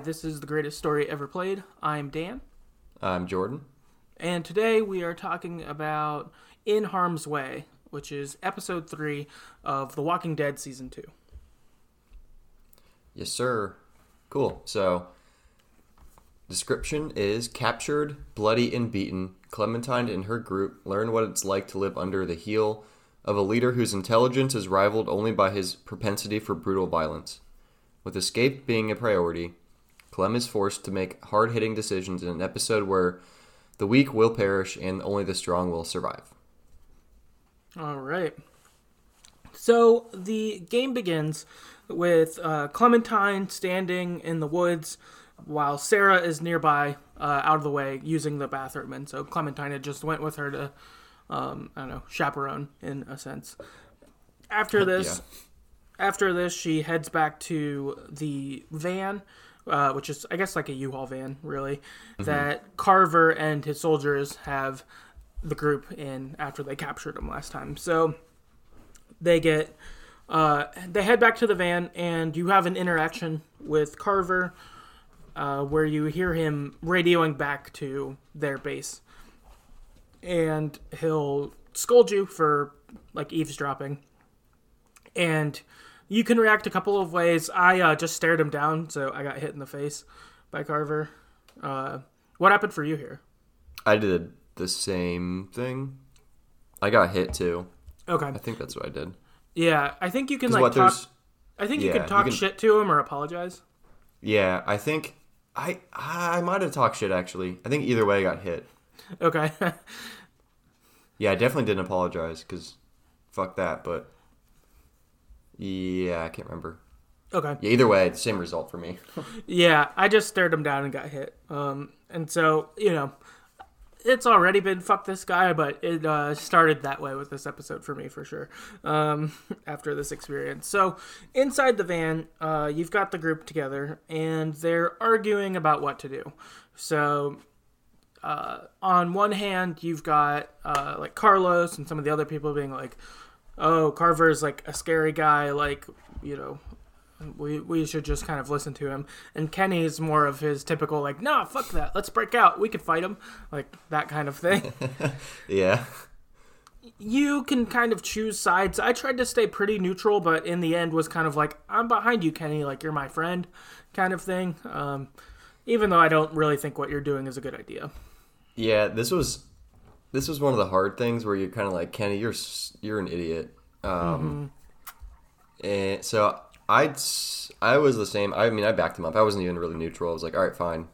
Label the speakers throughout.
Speaker 1: Hi, this is the greatest story ever played. I'm Dan,
Speaker 2: I'm Jordan.
Speaker 1: and today we are talking about In Harm's Way, which is episode 3 of The Walking Dead season 2.
Speaker 2: Yes, sir. Cool. So, description is captured, bloody, and beaten. Clementine and her group learn what it's like to live under the heel of a leader whose intelligence is rivaled only by his propensity for brutal violence. With escape being a priority, Clem is forced to make hard hitting decisions in an episode where the weak will perish and only the strong will survive.
Speaker 1: All right. So the game begins with uh, Clementine standing in the woods while Sarah is nearby, uh, out of the way, using the bathroom. And so Clementine had just went with her to, um, I don't know, chaperone in a sense. After this, after this, she heads back to the van, uh, which is, I guess, like a U-Haul van, really, that Carver and his soldiers have the group in after they captured him last time. So they get, uh, they head back to the van, and you have an interaction with Carver, uh, where you hear him radioing back to their base, and he'll scold you for like eavesdropping. And you can react a couple of ways. I uh, just stared him down, so I got hit in the face by Carver. Uh, what happened for you here?
Speaker 2: I did the same thing. I got hit too.
Speaker 1: Okay,
Speaker 2: I think that's what I did.
Speaker 1: yeah, I think you can like
Speaker 2: what
Speaker 1: talk.
Speaker 2: there's
Speaker 1: I think you
Speaker 2: yeah,
Speaker 1: can
Speaker 2: you
Speaker 1: talk
Speaker 2: can-
Speaker 1: shit to him or apologize.
Speaker 2: Yeah, I think I I might have talked shit actually. I think either way I got hit.
Speaker 1: Okay,
Speaker 2: Yeah, I definitely didn't apologize because fuck that. But yeah, I can't remember.
Speaker 1: okay,
Speaker 2: Yeah, either way, same result for me.
Speaker 1: yeah. I just stared him down and got hit. Um, and so you know, it's already been fuck this guy, but it uh, started that way with this episode for me for sure. Um, after this experience, so inside the van, uh, you've got the group together, and they're arguing about what to do. So uh, on one hand, you've got uh, like Carlos and some of the other people being like, "Oh, Carver's like a scary guy. Like, you know, we we should just kind of listen to him." And Kenny's more of his typical like, "Nah, fuck that. Let's break out. We could fight him." Like that kind of thing.
Speaker 2: yeah,
Speaker 1: you can kind of choose sides. I tried to stay pretty neutral, but in the end was kind of like, "I'm behind you, Kenny. Like you're my friend," kind of thing. Um, even though I don't really think what you're doing is a good idea.
Speaker 2: yeah. This was this was one of the hard things where you're kind of like Kenny, you're you're an idiot. Um, and so I I was the same. I mean, I backed him up. I wasn't even really neutral. I was like, all right, fine.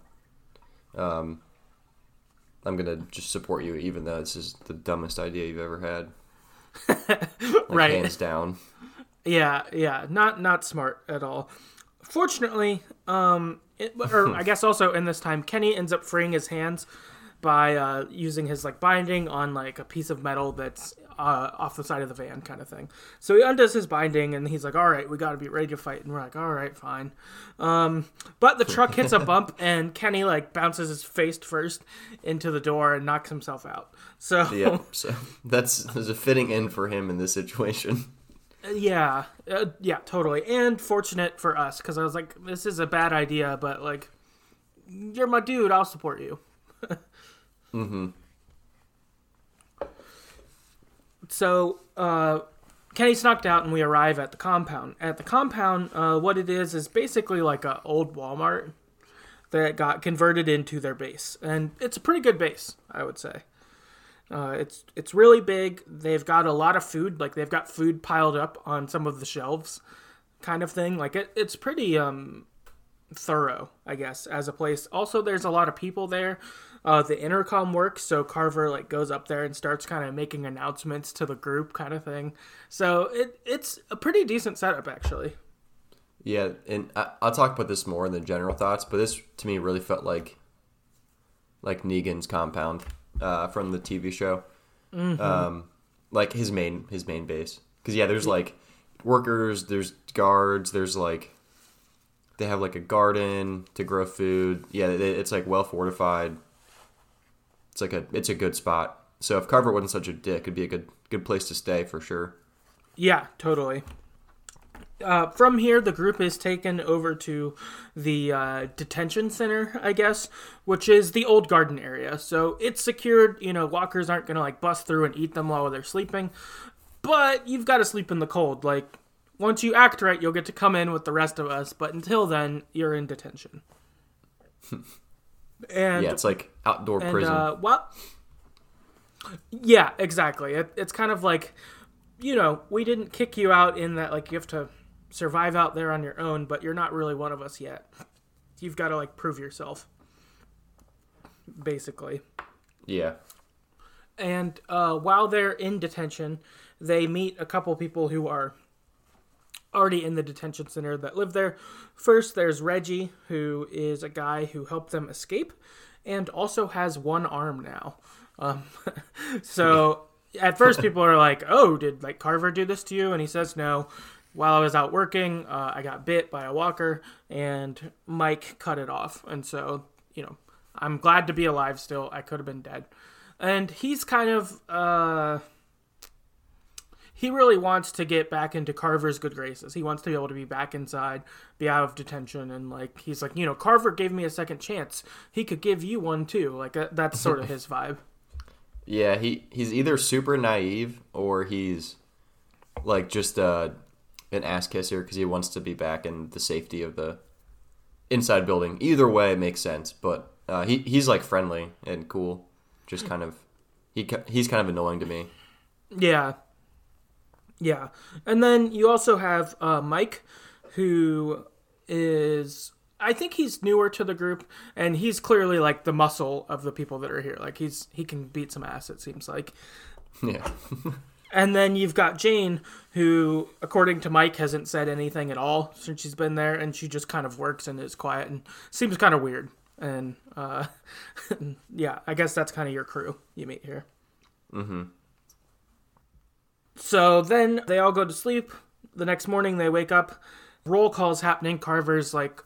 Speaker 2: Um, I'm gonna just support you, even though this is the dumbest idea you've ever had. Like,
Speaker 1: Right.
Speaker 2: hands down.
Speaker 1: Yeah, yeah, not not smart at all. Fortunately, um, it, or I guess also in this time, Kenny ends up freeing his hands by uh, using his like binding on like a piece of metal that's uh, off the side of the van, kind of thing. So he undoes his binding, and he's like, "All right, we got to be ready to fight." And we're like, "All right, fine." Um, but the truck hits a bump, and Kenny like bounces his face first into the door and knocks himself out. So
Speaker 2: Yeah, so that's there's a fitting end for him in this situation.
Speaker 1: Yeah, uh, yeah, totally. And fortunate for us because I was like, this is a bad idea, but like, you're my dude. I'll support you. mm-hmm. So, uh, Kenny's knocked out, and we arrive at the compound. At the compound, uh, what it is is basically like a old Walmart that got converted into their base, and it's a pretty good base, I would say. Uh, it's it's really big. They've got a lot of food. Like they've got food piled up on some of the shelves, kind of thing. Like it, it's pretty um thorough, I guess, as a place. Also, there's a lot of people there. Uh, the intercom works, so Carver like goes up there and starts kind of making announcements to the group, kind of thing. So it it's a pretty decent setup, actually.
Speaker 2: Yeah, and I, I'll talk about this more in the general thoughts, but this to me really felt like like Negan's compound uh, from the TV show, um, like his main his main base. Because yeah, there's like workers, there's guards, there's like they have like a garden to grow food. Yeah, it, it's like well fortified. It's like a it's a good spot. So if Carver wasn't such a dick, it'd be a good good place to stay for sure.
Speaker 1: Yeah, totally. uh, from here, the group is taken over to the uh, detention center, I guess, which is the old garden area. So it's secured. You know, walkers aren't gonna like bust through and eat them while they're sleeping. But you've got to sleep in the cold. Like once you act right, you'll get to come in with the rest of us. But until then, you're in detention. and
Speaker 2: Yeah, it's like outdoor
Speaker 1: and,
Speaker 2: prison.
Speaker 1: Uh, well, yeah, exactly. It, it's kind of like, you know, we didn't kick you out in that like you have to survive out there on your own, but you're not really one of us yet. You've got to like prove yourself, basically.
Speaker 2: yeah.
Speaker 1: And uh, while they're in detention, they meet a couple people who are already in the detention center that live there. First, there's Reggie, who is a guy who helped them escape and also has one arm now. Um, so at first, people are like, "Oh, did like Carver do this to you?" And he says, "No." While I was out working, uh, I got bit by a walker, and Mike cut it off. And so, you know, I'm glad to be alive still. I could have been dead. And he's kind of uh he really wants to get back into Carver's good graces. He wants to be able to be back inside, be out of detention, and like he's like, you know, Carver gave me a second chance. He could give you one too. Like that, that's sort of his vibe.
Speaker 2: Yeah, he he's either super naive or he's like just uh, an ass kisser because he wants to be back in the safety of the inside building. Either way makes sense, but uh, he he's like friendly and cool. Just kind of he he's kind of annoying to me.
Speaker 1: Yeah. Yeah. And then you also have uh, Mike, who is. I think he's newer to the group, and he's clearly like the muscle of the people that are here. Like he's he can beat some ass. It seems like.
Speaker 2: Yeah,
Speaker 1: And then you've got Jane, who, according to Mike, hasn't said anything at all since she's been there, and she just kind of works and is quiet and seems kind of weird. And uh, yeah, I guess that's kind of your crew you meet here. Mm-hmm. So then they all go to sleep. The next morning they wake up. Roll call's happening. Carver's like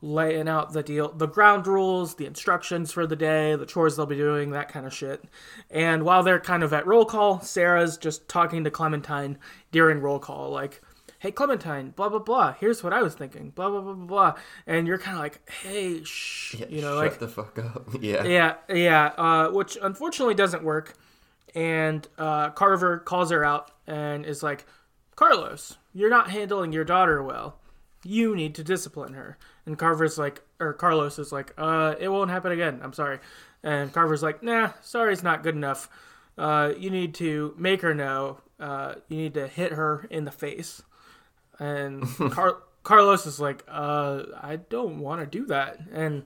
Speaker 1: laying out the deal, the ground rules, the instructions for the day, the chores they'll be doing, that kind of shit. And while they're kind of at roll call, Sarah's just talking to Clementine during roll call, like, "Hey Clementine, blah blah blah. Here's what I was thinking, blah blah blah blah blah." And you're kind of like, "Hey, shh," you know,
Speaker 2: shut
Speaker 1: like,
Speaker 2: the fuck up. Yeah,
Speaker 1: yeah, yeah, uh, which unfortunately doesn't work. And uh, Carver calls her out and is like, Carlos, you're not handling your daughter well. You need to discipline her. And Carver's like, or Carlos is like, uh, it won't happen again. I'm sorry. And Carver's like, nah, sorry's not good enough. Uh, you need to make her know. Uh, you need to hit her in the face. And Car- Carlos is like, uh, I don't want to do that. And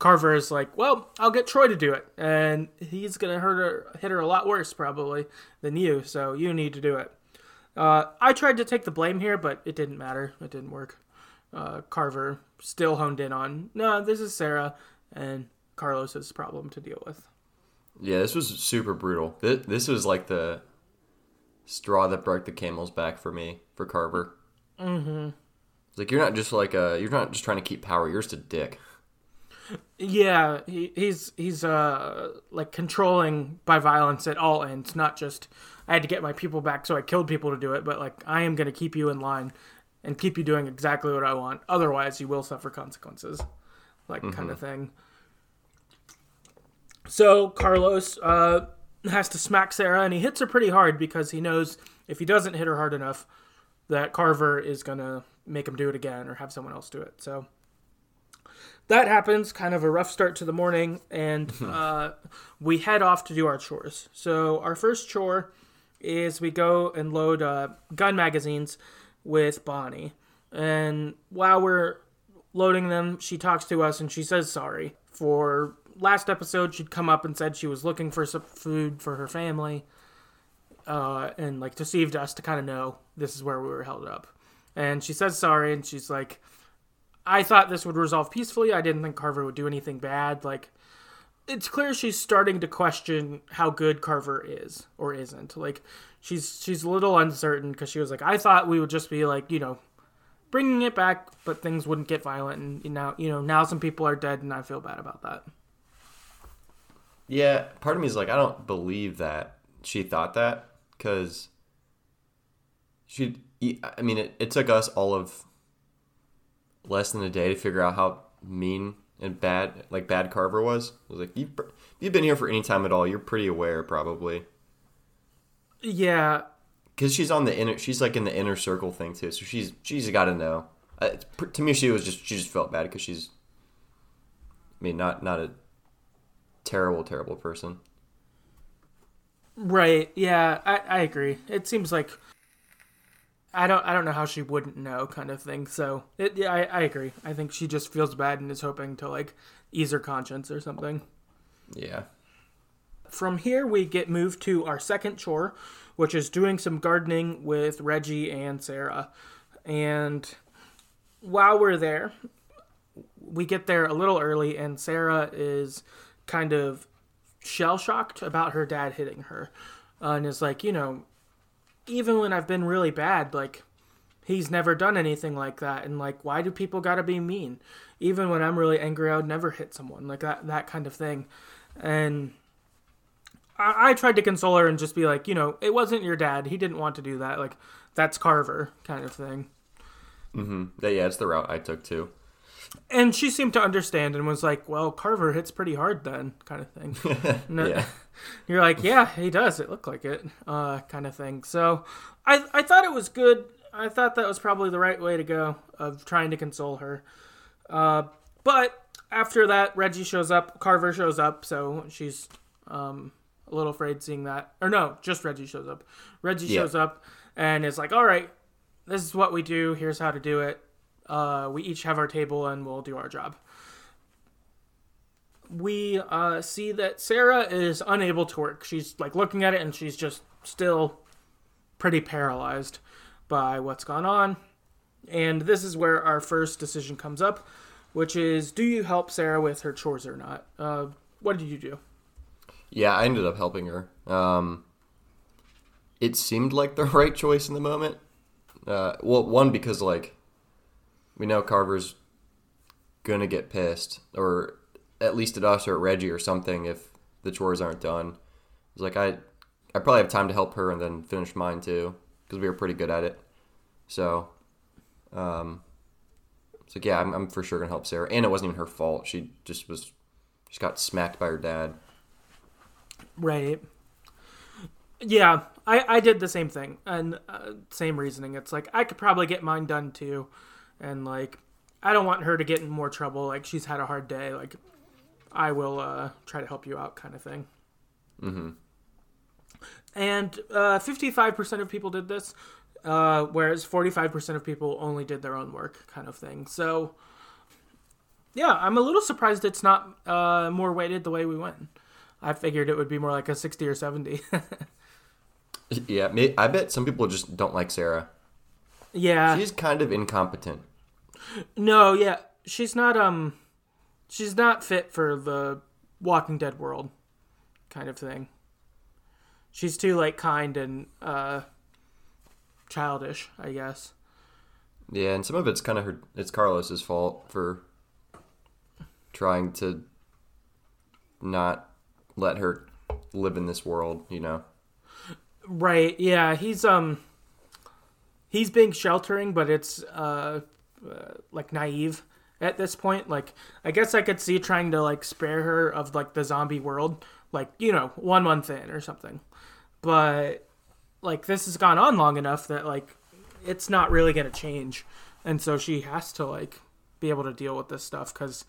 Speaker 1: Carver is like, well, I'll get Troy to do it, and he's gonna hurt her, hit her a lot worse probably than you. So you need to do it. Uh, I tried to take the blame here, but it didn't matter. It didn't work. Uh, Carver still honed in on, no, this is Sarah and Carlos's problem to deal with.
Speaker 2: yeah. This was super brutal. This, this was like the straw that broke the camel's back for me for Carver. Mm-hmm. It's like you're not just like a you're not just trying to keep power. You're just a dick.
Speaker 1: Yeah, he, he's he's uh like controlling by violence at all ends, not just I had to get my people back, so I killed people to do it, but like I am gonna keep you in line and keep you doing exactly what I want. Otherwise, you will suffer consequences, like kind of thing. So Carlos uh, has to smack Sarah, and he hits her pretty hard because he knows if he doesn't hit her hard enough, that Carver is gonna make him do it again or have someone else do it. So that happens. Kind of a rough start to the morning, and uh, we head off to do our chores. So our first chore is we go and load uh, gun magazines with Bonnie, and while we're loading them, she talks to us and she says sorry for last episode. She'd come up and said she was looking for some food for her family, uh, and like deceived us to kind of know this is where we were held up. And she says sorry, and she's like, I thought this would resolve peacefully. I didn't think Carver would do anything bad. Like, it's clear she's starting to question how good Carver is or isn't. Like, she's she's a little uncertain because she was like, I thought we would just be like, you know, bringing it back, but things wouldn't get violent. And now, you know, now some people are dead, and I feel bad about that.
Speaker 2: Yeah, part of me is like, I don't believe that she thought that because she I mean, it, it took us all of less than a day to figure out how mean and bad, like bad Carver was. I was like, you've, you've been here for any time at all. You're pretty aware, probably.
Speaker 1: Yeah,
Speaker 2: because she's on the inner. She's like in the inner circle thing too. So she's she's got to know. Uh, to me, she was just she just felt bad because she's. I mean, not not a terrible terrible person.
Speaker 1: Right. Yeah, I, I agree. It seems like I don't I don't know how she wouldn't know kind of thing. So it, yeah, I, I agree. I think she just feels bad and is hoping to like ease her conscience or something.
Speaker 2: Yeah.
Speaker 1: From here we get moved to our second chore, which is doing some gardening with Reggie and Sarah. And while we're there, we get there a little early and Sarah is kind of shell shocked about her dad hitting her. Uh, and is like, you know, even when I've been really bad, like he's never done anything like that and like why do people got to be mean? Even when I'm really angry, I would never hit someone. Like that that kind of thing. And I, I tried to console her and just be like, you know, it wasn't your dad. He didn't want to do that. Like that's Carver kind of thing.
Speaker 2: Mhm. Yeah, it's the route I took too.
Speaker 1: And she seemed to understand and was like, "Well, Carver hits pretty hard then," kind of thing. yeah. You're like, "Yeah, he does. It looked like it," uh, kind of thing. So, I I thought it was good. I thought that was probably the right way to go of trying to console her. Uh, but after that, Reggie shows up. Carver shows up, so she's um, a little afraid seeing that. Or no, just Reggie shows up. Reggie yeah. shows up and is like, "All right, this is what we do. Here's how to do it." Uh, we each have our table and we'll do our job. We uh, see that Sarah is unable to work. She's like looking at it and she's just still pretty paralyzed by what's gone on. And this is where our first decision comes up, which is do you help Sarah with her chores or not? Uh, what did you do?
Speaker 2: Yeah, I ended up helping her. Um, it seemed like the right choice in the moment. Uh, well, one because like we know Carver's gonna get pissed, or at least at us or at Reggie or something if the chores aren't done. It's like I, I probably have time to help her and then finish mine too because we were pretty good at it. So, um, it's like yeah, I'm, I'm for sure gonna help Sarah, and it wasn't even her fault. She just was, she got smacked by her dad.
Speaker 1: Right. Yeah, I I did the same thing and uh, same reasoning. It's like I could probably get mine done too and like I don't want her to get in more trouble. Like she's had a hard day. Like I will uh, try to help you out, kind of thing. Mm-hmm. And uh, fifty-five percent of people did this, uh, whereas forty-five percent of people only did their own work, kind of thing. So, yeah, I'm a little surprised it's not uh, more weighted the way we went. I figured it would be more like a sixty or seventy.
Speaker 2: yeah, I bet some people just don't like Sarah.
Speaker 1: Yeah,
Speaker 2: she's kind of incompetent.
Speaker 1: No, yeah, she's not. Um, she's not fit for the Walking Dead world, kind of thing. She's too like kind and uh, childish, I guess.
Speaker 2: Yeah, and some of it's kind of her. It's Carlos's fault for trying to not let her live in this world. You know.
Speaker 1: Right. Yeah. He's um. He's being sheltering, but it's uh uh, like naive at this point. Like, I guess I could see trying to like spare her of like the zombie world, like you know, one month in or something. But like this has gone on long enough that like it's not really gonna change, and so she has to like be able to deal with this stuff because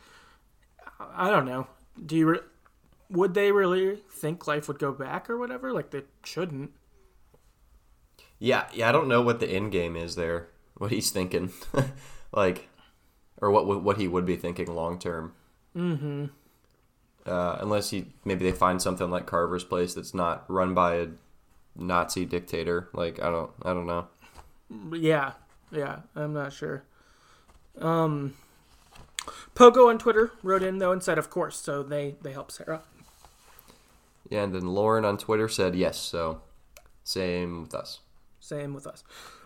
Speaker 1: I don't know. Do you re- would they really think life would go back or whatever? Like they shouldn't.
Speaker 2: Yeah, yeah. I don't know what the end game is there. What he's thinking. like, or what what he would be thinking long term. Mm-hmm. Uh, unless he maybe they find something like Carver's place that's not run by a Nazi dictator. Like I don't I don't know.
Speaker 1: Yeah, yeah, I'm not sure. Um, Pogo on Twitter wrote in though and said, "Of course." So they they help Sarah.
Speaker 2: Yeah, and then Lauren on Twitter said yes. So same with us.
Speaker 1: Same with us.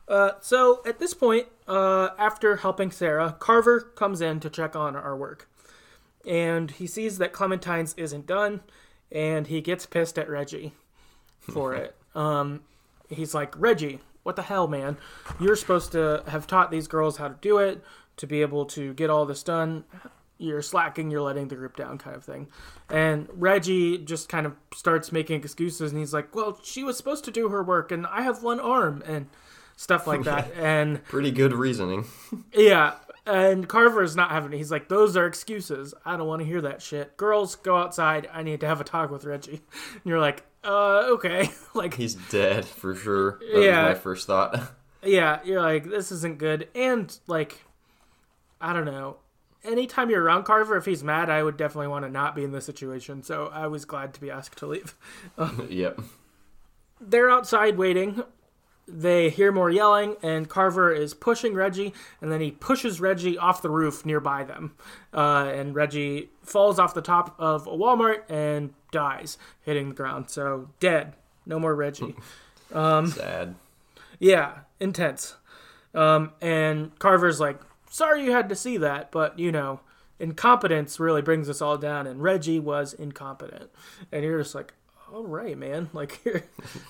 Speaker 1: Uh, so at this point, uh, after helping Sarah, Carver comes in to check on our work. And he sees that Clementine's isn't done, and he gets pissed at Reggie for it. Um, he's like, Reggie, what the hell, man? You're supposed to have taught these girls how to do it to be able to get all this done. You're slacking, you're letting the group down, kind of thing. And Reggie just kind of starts making excuses, and he's like, Well, she was supposed to do her work, and I have one arm, and stuff like that. and
Speaker 2: Pretty good reasoning.
Speaker 1: yeah, and Carver is not having it. He's like, Those are excuses. I don't want to hear that shit. Girls, go outside. I need to have a talk with Reggie. And you're like, Uh, okay. like,
Speaker 2: He's dead for sure. That
Speaker 1: Yeah.
Speaker 2: was my first thought.
Speaker 1: yeah, you're like, This isn't good. And, like, I don't know. Anytime you're around Carver, if he's mad, I would definitely want to not be in this situation. So I was glad to be asked to leave.
Speaker 2: yep.
Speaker 1: they're outside waiting. They hear more yelling, and Carver is pushing Reggie, and then he pushes Reggie off the roof nearby them. Uh, and Reggie falls off the top of a Walmart and dies, hitting the ground. So, dead. No more Reggie.
Speaker 2: Sad.
Speaker 1: yeah, intense. Um, and Carver's like, sorry you had to see that, but, you know, incompetence really brings us all down, and Reggie was incompetent. And you're just like, all right, man. Like, you're.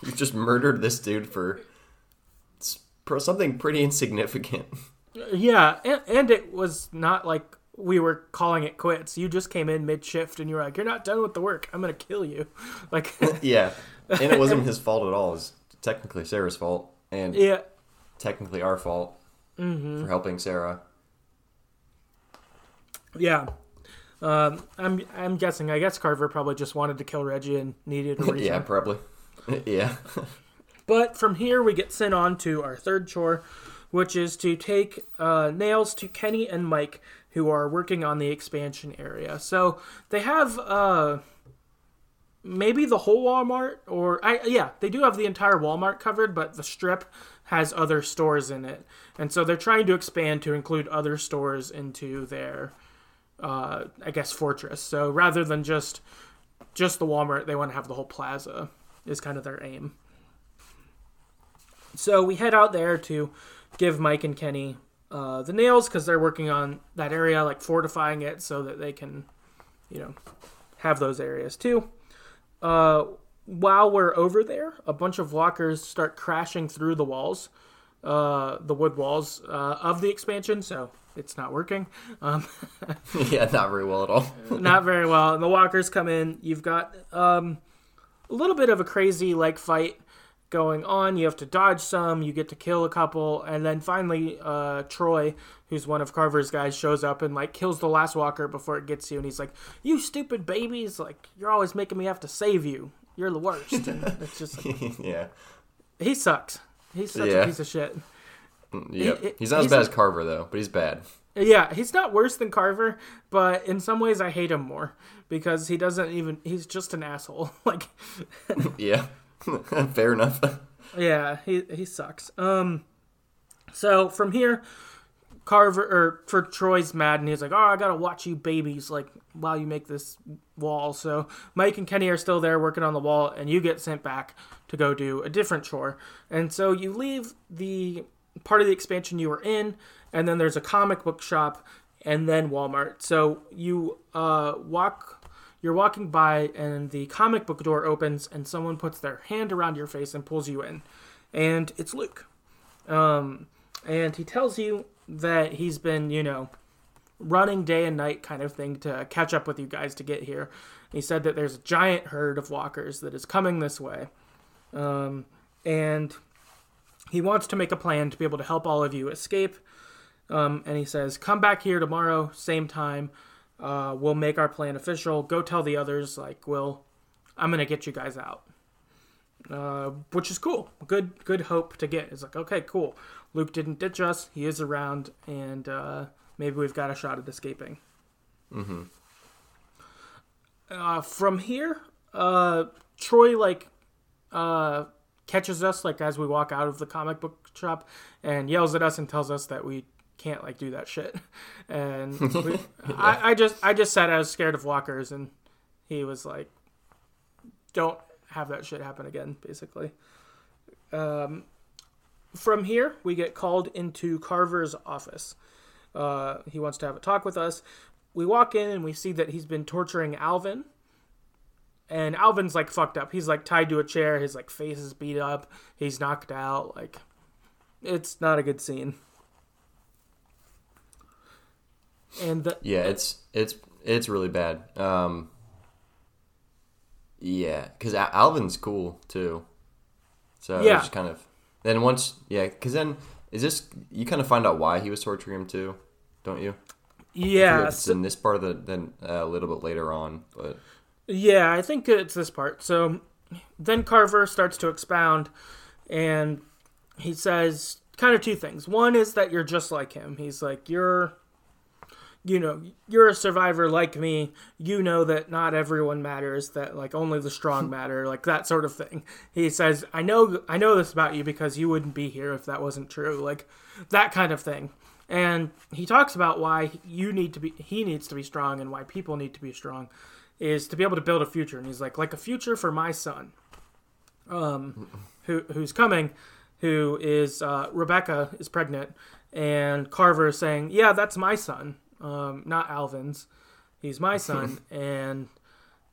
Speaker 2: Just murdered this dude for something pretty insignificant.
Speaker 1: Yeah, and, and it was not like we were calling it quits. You just came in mid shift and you were like, "You're not done with the work. I'm gonna kill you." Like,
Speaker 2: Yeah. And it wasn't his fault at all. It was technically Sarah's fault and
Speaker 1: yeah,
Speaker 2: technically our fault for helping Sarah.
Speaker 1: yeah. Um, I'm I'm guessing. I guess Carver probably just wanted to kill Reggie and needed a reason.
Speaker 2: yeah, probably. yeah.
Speaker 1: But from here, we get sent on to our third chore, which is to take uh, nails to Kenny and Mike, who are working on the expansion area. So they have uh, maybe the whole Walmart, or I yeah, they do have the entire Walmart covered, but the strip has other stores in it, and so they're trying to expand to include other stores into their, uh, I guess, fortress. So rather than just just the Walmart, they want to have the whole plaza. Is kind of their aim. So we head out there to give Mike and Kenny uh, the nails because they're working on that area, like fortifying it so that they can, you know, have those areas too. Uh, while we're over there, a bunch of walkers start crashing through the walls, uh, the wood walls uh, of the expansion. So it's not working. Um,
Speaker 2: yeah, not very well at all.
Speaker 1: not very well. And the walkers come in. You've got um, a little bit of a crazy like fight going on. You have to dodge some. You get to kill a couple, and then finally, uh, Troy, who's one of Carver's guys, shows up and like kills the last walker before it gets you. And he's like, "You stupid babies! Like you're always making me have to save you. You're the worst." And it's just like,
Speaker 2: yeah.
Speaker 1: he sucks. He's such a piece of shit.
Speaker 2: Yep.
Speaker 1: he-
Speaker 2: He's not as bad
Speaker 1: a-
Speaker 2: as Carver though, but he's bad.
Speaker 1: Yeah, he's not worse than Carver, but in some ways I hate him more because he doesn't even he's just an asshole. Like
Speaker 2: Yeah. Fair enough.
Speaker 1: yeah, he he sucks. Um so from here Carver or for Troy's mad and he's like, "Oh, I got to watch you babies like while you make this wall." So Mike and Kenny are still there working on the wall and you get sent back to go do a different chore. And so you leave the part of the expansion you were in and then there's a comic book shop and then Walmart. So you uh, walk, you're walking by, and the comic book door opens, and someone puts their hand around your face and pulls you in, and it's Luke. Um, and he tells you that he's been, you know, running day and night kind of thing to catch up with you guys to get here. He said that there's a giant herd of walkers that is coming this way, um, and he wants to make a plan to be able to help all of you escape. Um, and he says, "Come back here tomorrow, same time. Uh, we'll make our plan official. Go tell the others, like, we'll, I'm gonna get you guys out." Uh, which is cool. Good, good hope to get. It's like, okay, cool. Luke didn't ditch us. He is around, and uh, maybe we've got a shot at escaping. Mm-hmm. Uh, from here, uh, Troy like uh, catches us like as we walk out of the comic book shop and yells at us and tells us that we can't like do that shit. And we, I, I just I just said I was scared of walkers, and he was like, "Don't have that shit happen again." Basically. Um, from here, we get called into Carver's office. Uh, he wants to have a talk with us. We walk in and we see that he's been torturing Alvin. And Alvin's like fucked up. He's like tied to a chair. His like face is beat up. He's knocked out. Like it's not a good scene. And the,
Speaker 2: Yeah, it's it's it's really bad. Um, yeah, because Alvin's cool too. So
Speaker 1: Yeah.
Speaker 2: just kind of then once yeah, because then is this you kind of find out why he was torturing him too, don't you?
Speaker 1: Yeah,
Speaker 2: it's in this part of the then uh, a little bit later on, but
Speaker 1: Yeah, I think it's this part. So then Carver starts to expound and he says kind of two things. One is that you're just like him. He's like, You're you know, you're a survivor like me. You know that not everyone matters, that like only the strong matter, like that sort of thing. He says, I know I know this about you because you wouldn't be here if that wasn't true. Like that kind of thing. And he talks about why you need to be he needs to be strong and why people need to be strong is to be able to build a future. And he's like, like a future for my son, um, who who's coming, who is uh, Rebecca is pregnant, and Carver is saying, yeah, that's my son, um, not Alvin's. He's my son, and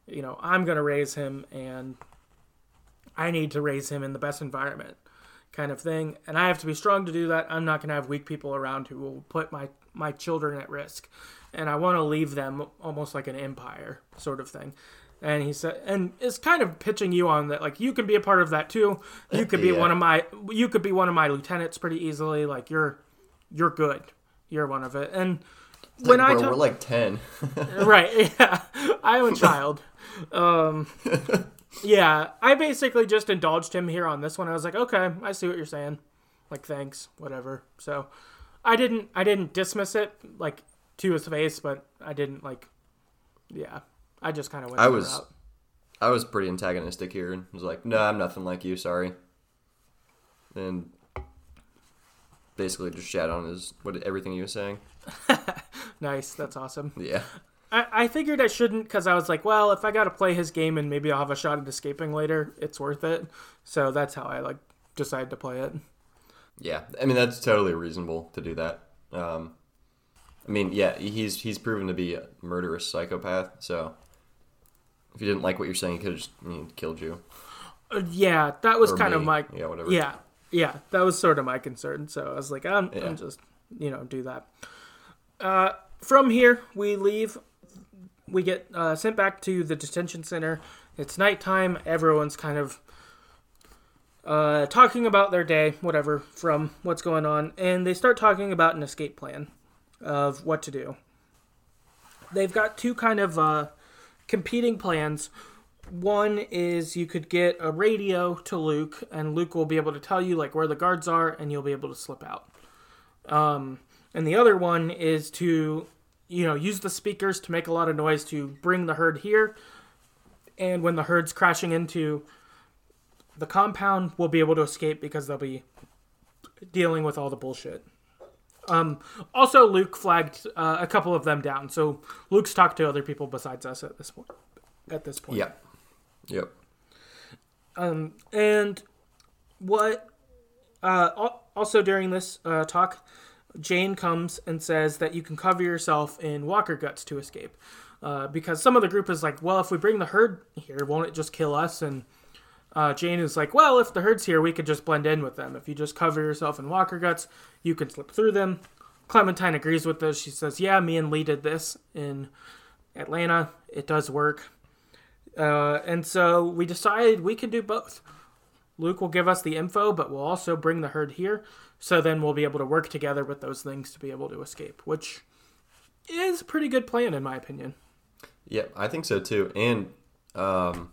Speaker 1: you know I'm gonna raise him, and I need to raise him in the best environment, kind of thing. And I have to be strong to do that. I'm not gonna have weak people around who will put my my children at risk and I want to leave them almost like an empire sort of thing. And he said, and it's kind of pitching you on that, like you can be a part of that too. You could be
Speaker 2: Yeah.
Speaker 1: one of my, you could be one of my lieutenants pretty easily. Like you're, you're good. You're one of it. And when
Speaker 2: like,
Speaker 1: I
Speaker 2: bro, we're like ten.
Speaker 1: right, yeah, I'm a child. Um, yeah, I basically just indulged him here on this one. I was like, okay, I see what you're saying. Like, thanks, whatever. So, I didn't, I didn't dismiss it like to his face, but I didn't like, yeah, I just kind of went.
Speaker 2: I was-
Speaker 1: route.
Speaker 2: I was pretty antagonistic here and was like, "No, I'm nothing like you. Sorry." And basically just shat on his what everything he was saying.
Speaker 1: nice. That's awesome.
Speaker 2: Yeah.
Speaker 1: I, I figured I shouldn't because I was like, well, if I got to play his game and maybe I'll have a shot at escaping later, it's worth it. So that's how I like decided to play it.
Speaker 2: Yeah, I mean that's totally reasonable to do that. Um, I mean, yeah, he's he's proven to be a murderous psychopath. So if you didn't like what you're saying, he could have just I mean, killed you.
Speaker 1: Uh, yeah, that was
Speaker 2: Or
Speaker 1: kind of
Speaker 2: me.
Speaker 1: my
Speaker 2: yeah, whatever.
Speaker 1: Yeah, yeah, that was sort of my concern. So I was like, I'm,
Speaker 2: Yeah.
Speaker 1: I'm just, you know, do that. Uh, from here, we leave. We get uh, sent back to the detention center. It's nighttime. Everyone's kind of uh, talking about their day, whatever, from what's going on, and they start talking about an escape plan of what to do. They've got two kind of uh, competing plans. One is you could get a radio to Luke, and Luke will be able to tell you like where the guards are, and you'll be able to slip out. Um, and the other one is to, you know, use the speakers to make a lot of noise to bring the herd here. And when the herd's crashing into the compound, we'll be able to escape because they'll be dealing with all the bullshit. Um, also, Luke flagged uh, a couple of them down, so Luke's talked to other people besides us at this point. At this point,
Speaker 2: Yep. Yep.
Speaker 1: Um, and what? Uh, also during this uh, talk, Jane comes and says that you can cover yourself in walker guts to escape, uh, because some of the group is like, well, if we bring the herd here, won't it just kill us? And uh, Jane is like, well, if the herd's here, we could just blend in with them. If you just cover yourself in walker guts, you can slip through them. Clementine agrees with this. She says, yeah, me and Lee did this in Atlanta. It does work. Uh, and so we decided we can do both. Luke will give us the info, but we'll also bring the herd here. So then we'll be able to work together with those things to be able to escape, which is a pretty good plan, in my opinion.
Speaker 2: Yeah, I think so too. And um,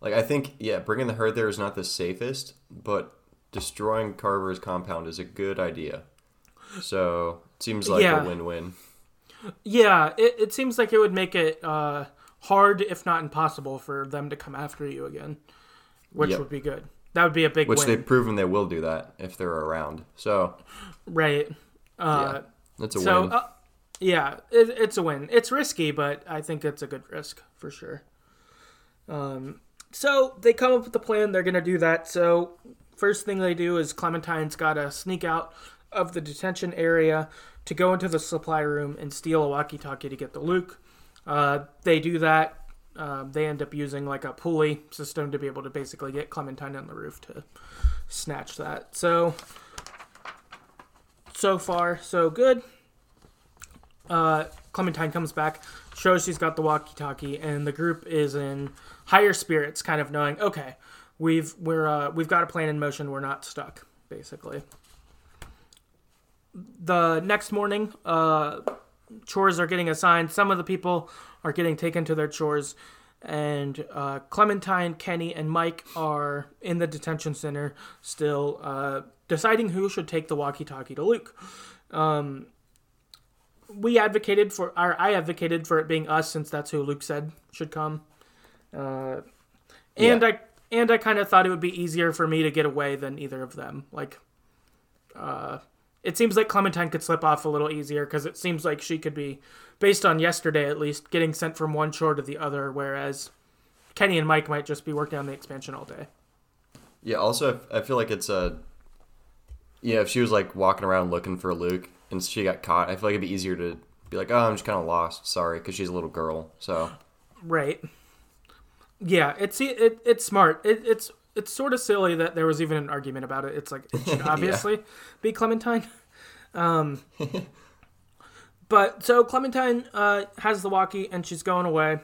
Speaker 2: like I think yeah, bringing the herd there is not the safest, but destroying Carver's compound is a good idea. So it seems like
Speaker 1: Yeah.
Speaker 2: a win-win.
Speaker 1: Yeah, it, it seems like it would make it uh, hard, if not impossible, for them to come after you again, which
Speaker 2: Yep.
Speaker 1: would be good. That would be a big
Speaker 2: Which
Speaker 1: win,
Speaker 2: they've proven they will do that if they're around. So
Speaker 1: right? Uh,
Speaker 2: yeah, that's a
Speaker 1: so
Speaker 2: win.
Speaker 1: uh, yeah, it, it's a win. It's risky, but I think it's a good risk for sure. Um, so they come up with the plan. They're gonna do that. So first thing they do is Clementine's got to sneak out of the detention area to go into the supply room and steal a walkie-talkie to get the Luke. Uh, they do that. Um, they end up using like a pulley system to be able to basically get Clementine on the roof to snatch that. So so far, so good. Uh, Clementine comes back, shows she's got the walkie-talkie, and the group is in higher spirits, kind of knowing, okay, we've we're uh, we've got a plan in motion. We're not stuck, basically. The next morning, uh, chores are getting assigned. Some of the people are getting taken to their chores, and uh, Clementine, Kenny, and Mike are in the detention center still uh, deciding who should take the walkie-talkie to Luke. Um, we advocated for, or I advocated for it being us since that's who Luke said should come. Uh, and
Speaker 2: Yeah.
Speaker 1: I and I kind of thought it would be easier for me to get away than either of them. Like, uh, it seems like Clementine could slip off a little easier because it seems like she could be, based on yesterday at least, getting sent from one shore to the other, whereas Kenny and Mike might just be working on the expansion all day.
Speaker 2: Yeah. Also, I feel like it's a. Yeah, if she was like walking around looking for Luke and she got caught, I feel like it'd be easier to be like, "Oh, I'm just kind of lost. Sorry," because she's a little girl. So
Speaker 1: Right. Yeah, it's it, it's smart. It, it's it's sort of silly that there was even an argument about it. It's like it should obviously be Clementine. Um, but so Clementine uh, has the walkie and she's going away,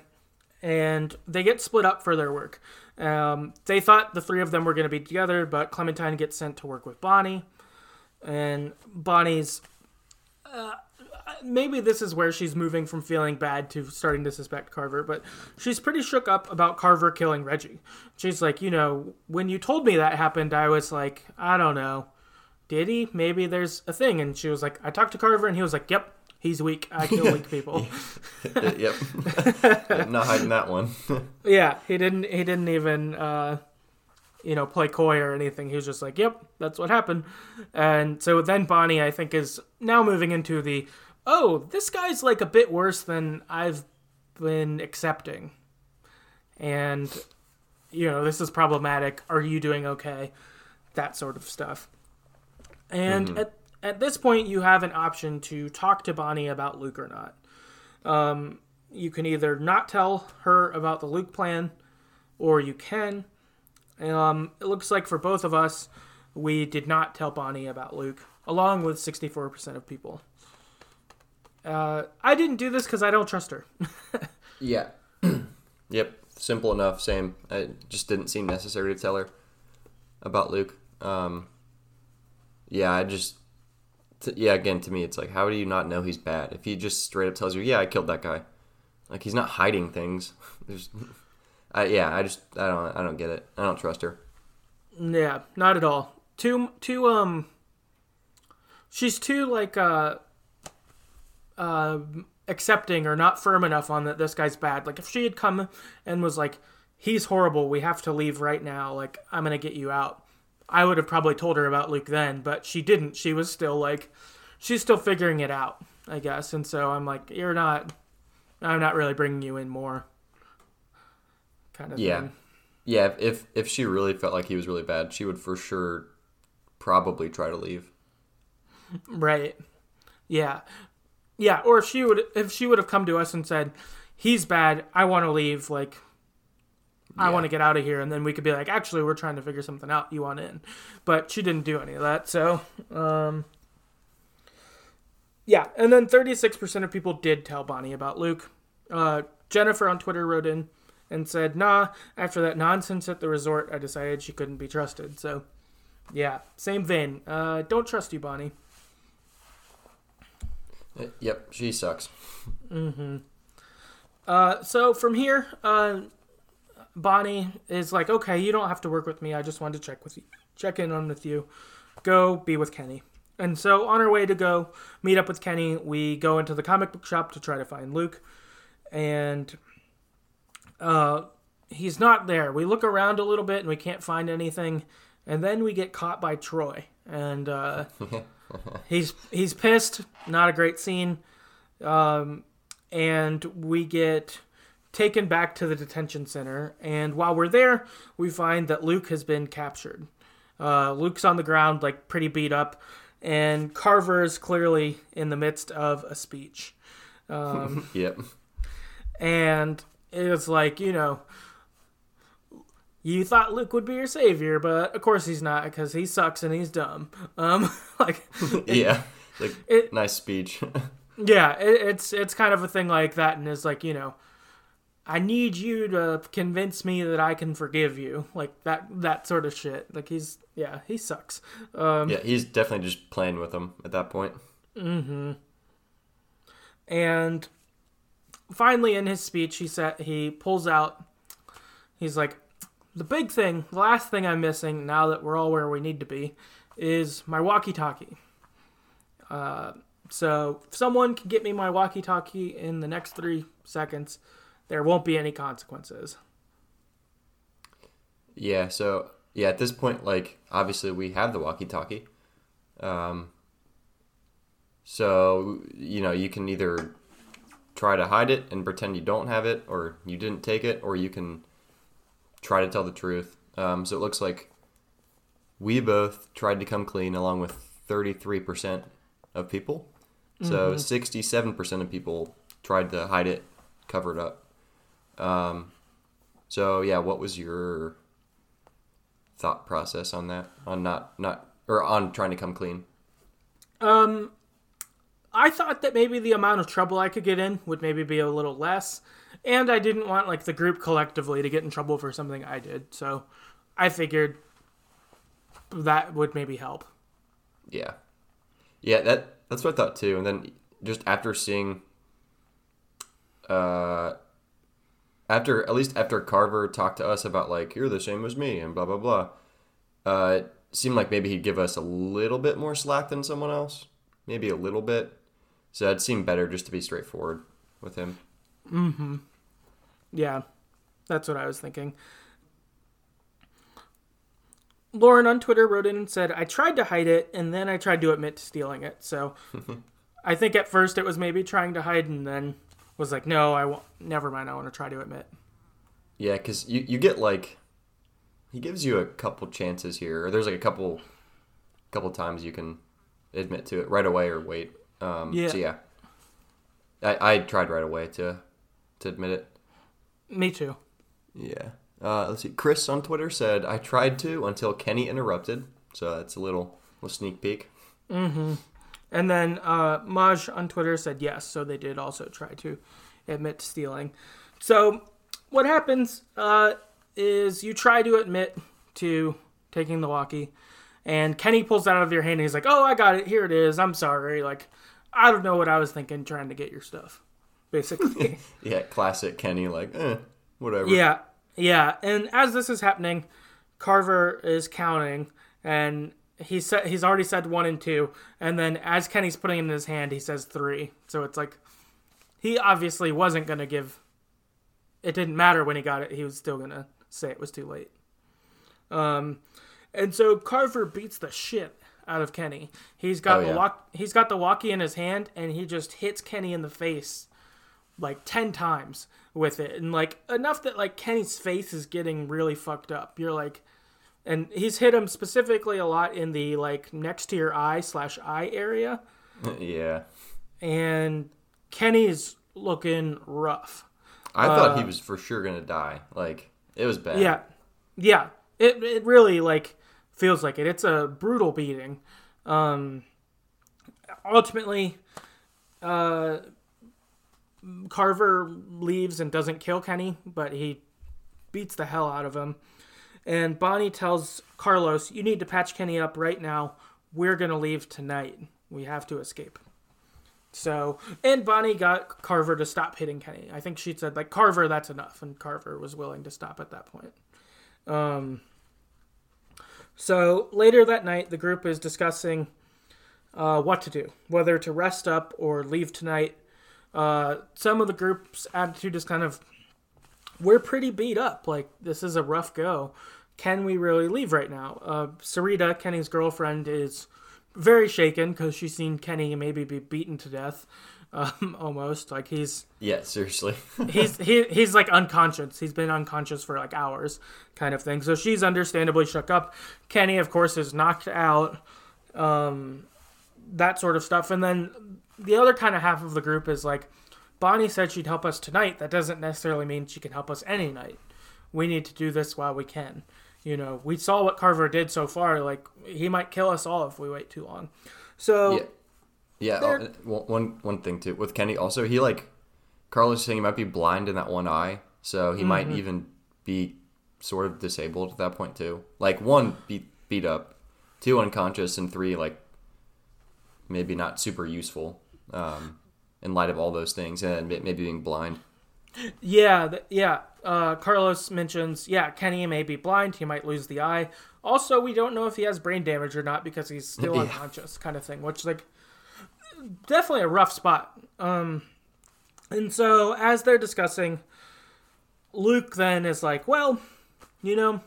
Speaker 1: and they get split up for their work. Um, they thought the three of them were going to be together, but Clementine gets sent to work with Bonnie, and Bonnie's maybe this is where she's moving from feeling bad to starting to suspect Carver, but she's pretty shook up about Carver killing Reggie. She's like, you know, when you told me that happened, I was like, I don't know. Did he? Maybe there's a thing. And she was like, I talked to Carver, and he was like, yep, he's weak. I kill weak people.
Speaker 2: yep, not hiding that one.
Speaker 1: yeah, he didn't. He didn't even, uh, you know, play coy or anything. He was just like, "Yep, that's what happened." And so then Bonnie, I think, is now moving into the, "Oh, this guy's like a bit worse than I've been accepting," and you know, this is problematic. Are you doing okay? That sort of stuff. And at at this point, you have an option to talk to Bonnie about Luke or not. Um, you can either not tell her about the Luke plan, or you can. Um, it looks like for both of us, we did not tell Bonnie about Luke, along with 64% of people. Uh, I didn't do this because I don't trust her.
Speaker 2: Yeah. yep. Simple enough. Same. It just didn't seem necessary to tell her about Luke. Um, yeah, I just. T- yeah, again, to me, it's like, how do you not know he's bad? If he just straight up tells you, yeah, I killed that guy. Like, he's not hiding things. There's. I, yeah, I just. I don't. I don't get it. I don't trust her.
Speaker 1: Yeah, not at all. Too too um she's too like uh uh accepting or not firm enough on that this guy's bad. Like if she had come and was like he's horrible, we have to leave right now, like I'm to get you out. I would have probably told her about Luke then, but she didn't. She was still like she's still figuring it out, I guess. And so I'm like you're not I'm not really bringing you in more. Kind of
Speaker 2: Yeah.
Speaker 1: thing.
Speaker 2: Yeah, if if she really felt like he was really bad, she would for sure probably try to leave.
Speaker 1: Right. Yeah. Yeah, or if she would if she would have come to us and said, "He's bad. I want to leave. Like I want to get out of here." And then we could be like, "Actually, we're trying to figure something out. You want in." But she didn't do any of that. So, um Yeah, and then 36% of people did tell Bonnie about Luke. Uh Jennifer on Twitter wrote in and said, "Nah, after that nonsense at the resort, I decided she couldn't be trusted." So, yeah, same vein. Uh don't trust you, Bonnie.
Speaker 2: Uh, Yep, she sucks.
Speaker 1: Uh, so from here, uh, Bonnie is like, okay, you don't have to work with me. I just wanted to check with you, check in on with you. Go be with Kenny. And so on our way to go meet up with Kenny, we go into the comic book shop to try to find Luke, and uh, he's not there. We look around a little bit and we can't find anything, and then we get caught by Troy, and uh, he's he's pissed. Not a great scene. Um, and we get taken back to the detention center. And while we're there, we find that Luke has been captured. Uh, Luke's on the ground, like pretty beat up, and Carver is clearly in the midst of a speech.
Speaker 2: Yep.
Speaker 1: And it's like, you know, you thought Luke would be your savior, but of course he's not because he sucks and he's dumb. Um, like,
Speaker 2: Yeah. Like
Speaker 1: It-
Speaker 2: nice speech.
Speaker 1: Yeah, it, it's it's kind of a thing like that, and it's like you know, I need you to convince me that I can forgive you, like that that sort of shit. Like he's yeah, he sucks. Um,
Speaker 2: yeah, he's definitely just playing with him at that point. Mm-hmm.
Speaker 1: And finally, in his speech, he said he pulls out. He's like, the big thing, the last thing I'm missing now that we're all where we need to be, is my walkie-talkie. Uh, so if someone can get me my walkie-talkie in the next three seconds, there won't be any consequences.
Speaker 2: Yeah, so yeah, at this point, like obviously we have the walkie-talkie. Um, so you know you can either try to hide it and pretend you don't have it, or you didn't take it, or you can try to tell the truth. Um, so it looks like we both tried to come clean, along with thirty-three percent of people. So sixty-seven percent of people tried to hide it, cover it up. Um, so yeah, what was your thought process on that? On not not or on trying to come clean?
Speaker 1: Um, I thought that maybe the amount of trouble I could get in would maybe be a little less, and I didn't want like the group collectively to get in trouble for something I did. So I figured that would maybe help.
Speaker 2: Yeah, yeah. That that's what I thought too. And then just after seeing, uh, after at least after Carver talked to us about like you're the same as me and blah blah blah, uh, it seemed like maybe he'd give us a little bit more slack than someone else, maybe a little bit. So it seemed better just to be straightforward with him.
Speaker 1: Yeah, that's what I was thinking. Lauren on Twitter wrote in and said, I tried to hide it and then I tried to admit to stealing it. So I think at first it was maybe trying to hide and then was like, no, I won't. Never mind. I want to try to admit.
Speaker 2: Yeah, because you, you get like he gives you a couple chances here, or there's like a couple couple times you can admit to it right away or wait. Um,
Speaker 1: Yeah.
Speaker 2: So yeah, I, I tried right away to to admit it.
Speaker 1: Me too.
Speaker 2: Yeah. Uh, let's see. Chris on Twitter said I tried to until Kenny interrupted. So that's a little little sneak peek.
Speaker 1: And then uh, Maj on Twitter said yes, so they did also try to admit to stealing. So what happens uh, is you try to admit to taking the walkie, and Kenny pulls that out of your hand and he's like, "Oh, I got it. Here it is. I'm sorry. Like, I don't know what I was thinking trying to get your stuff." Basically.
Speaker 2: Yeah, classic Kenny. Like, eh, whatever.
Speaker 1: Yeah, yeah. And as this is happening, Carver is counting, and he said he's already said one and two, and then as Kenny's putting it in his hand, he says three. So it's like he obviously wasn't gonna give. It didn't matter when he got it; he was still gonna say it was too late. Um, and so Carver beats the shit out of Kenny. He's got
Speaker 2: Oh,
Speaker 1: the
Speaker 2: yeah.
Speaker 1: walk. He's got the walkie in his hand, and he just hits Kenny in the face like 10 times with it and like enough that like Kenny's face is getting really fucked up. You're like and he's hit him specifically a lot in the like next to your eye slash eye area
Speaker 2: yeah.
Speaker 1: and Kenny's looking rough.
Speaker 2: I thought he was for sure gonna die. Like it was bad.
Speaker 1: Uh, Yeah. Yeah. It it really like feels like it. It's a brutal beating. Um ultimately uh Carver leaves and doesn't kill Kenny, but he beats the hell out of him. And Bonnie tells Carlos, "You need to patch Kenny up right now. We're going to leave tonight. We have to escape." So, and Bonnie got Carver to stop hitting Kenny. I think she said like Carver, that's enough, and Carver was willing to stop at that point. Um, so later that night, the group is discussing uh, what to do, whether to rest up or leave tonight. Uh, some of the group's attitude is kind of, we're pretty beat up. Like this is a rough go. Can we really leave right now? Uh, Sarita, Kenny's girlfriend, is very shaken because she's seen Kenny maybe be beaten to death, um, almost like he's
Speaker 2: Yeah. Seriously.
Speaker 1: he's he, he's like unconscious. He's been unconscious for like hours, kind of thing. So she's understandably shook up. Kenny, of course, is knocked out. Um, that sort of stuff. And then the other kind of half of the group is like, Bonnie said she'd help us tonight. That doesn't necessarily mean she can help us any night. We need to do this while we can. You know, we saw what Carver did so far. Like he might kill us all if we wait too long. So
Speaker 2: yeah. Yeah, uh, one one thing too with Kenny. Also, he like Carlos saying he might be blind in that one eye, so he might
Speaker 1: Mm-hmm.
Speaker 2: even be sort of disabled at that point too. Like one beat beat up, two unconscious, and three like maybe not super useful um, in light of all those things, and maybe being blind.
Speaker 1: Yeah, th- yeah. Uh, Carlos mentions, yeah, Kenny may be blind. He might lose the eye. Also, we don't know if he has brain damage or not because he's still
Speaker 2: Yeah.
Speaker 1: unconscious, kind of thing. Which, like, definitely a rough spot. Um, and so as they're discussing, Luke then is like, well, you know,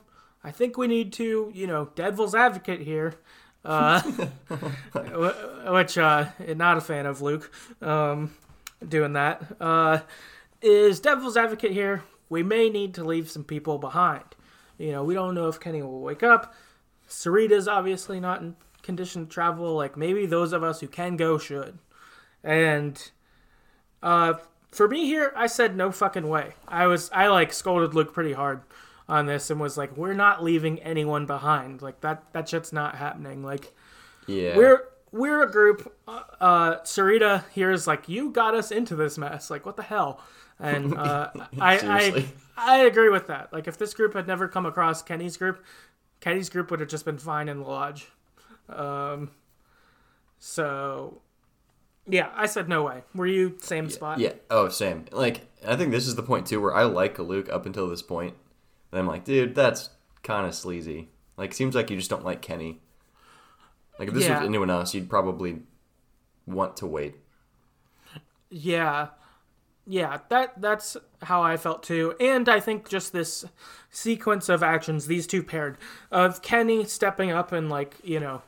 Speaker 1: I think we need to, you know, devil's advocate here. Uh, which uh, not a fan of Luke um, doing that. Uh, is devil's advocate here. We may need to leave some people behind. You know, we don't know if Kenny will wake up. Sarita's obviously not in condition to travel. Like maybe those of us who can go should. And uh, for me here, I said no fucking way. I was I like scolded Luke pretty hard on this and was like, we're not leaving anyone behind. Like that that shit's not happening. Like
Speaker 2: Yeah,
Speaker 1: we're we're a group. Uh, uh, Sarita here is like, you got us into this mess. Like, what the hell? And uh, I, I I agree with that. Like, if this group had never come across Kenny's group, Kenny's group would have just been fine in the lodge. Um, so yeah, I said no way. Were you same spot?
Speaker 2: Yeah. Oh, same. Like, I think this is the point too where I like Luke up until this point. And I'm like, dude, that's kind of sleazy. Like, seems like you just don't like Kenny. Like, if this
Speaker 1: Yeah.
Speaker 2: was anyone else, you'd probably want to wait.
Speaker 1: Yeah. Yeah, that that's how I felt too. And I think just this sequence of actions, these two paired, of Kenny stepping up and like, you know,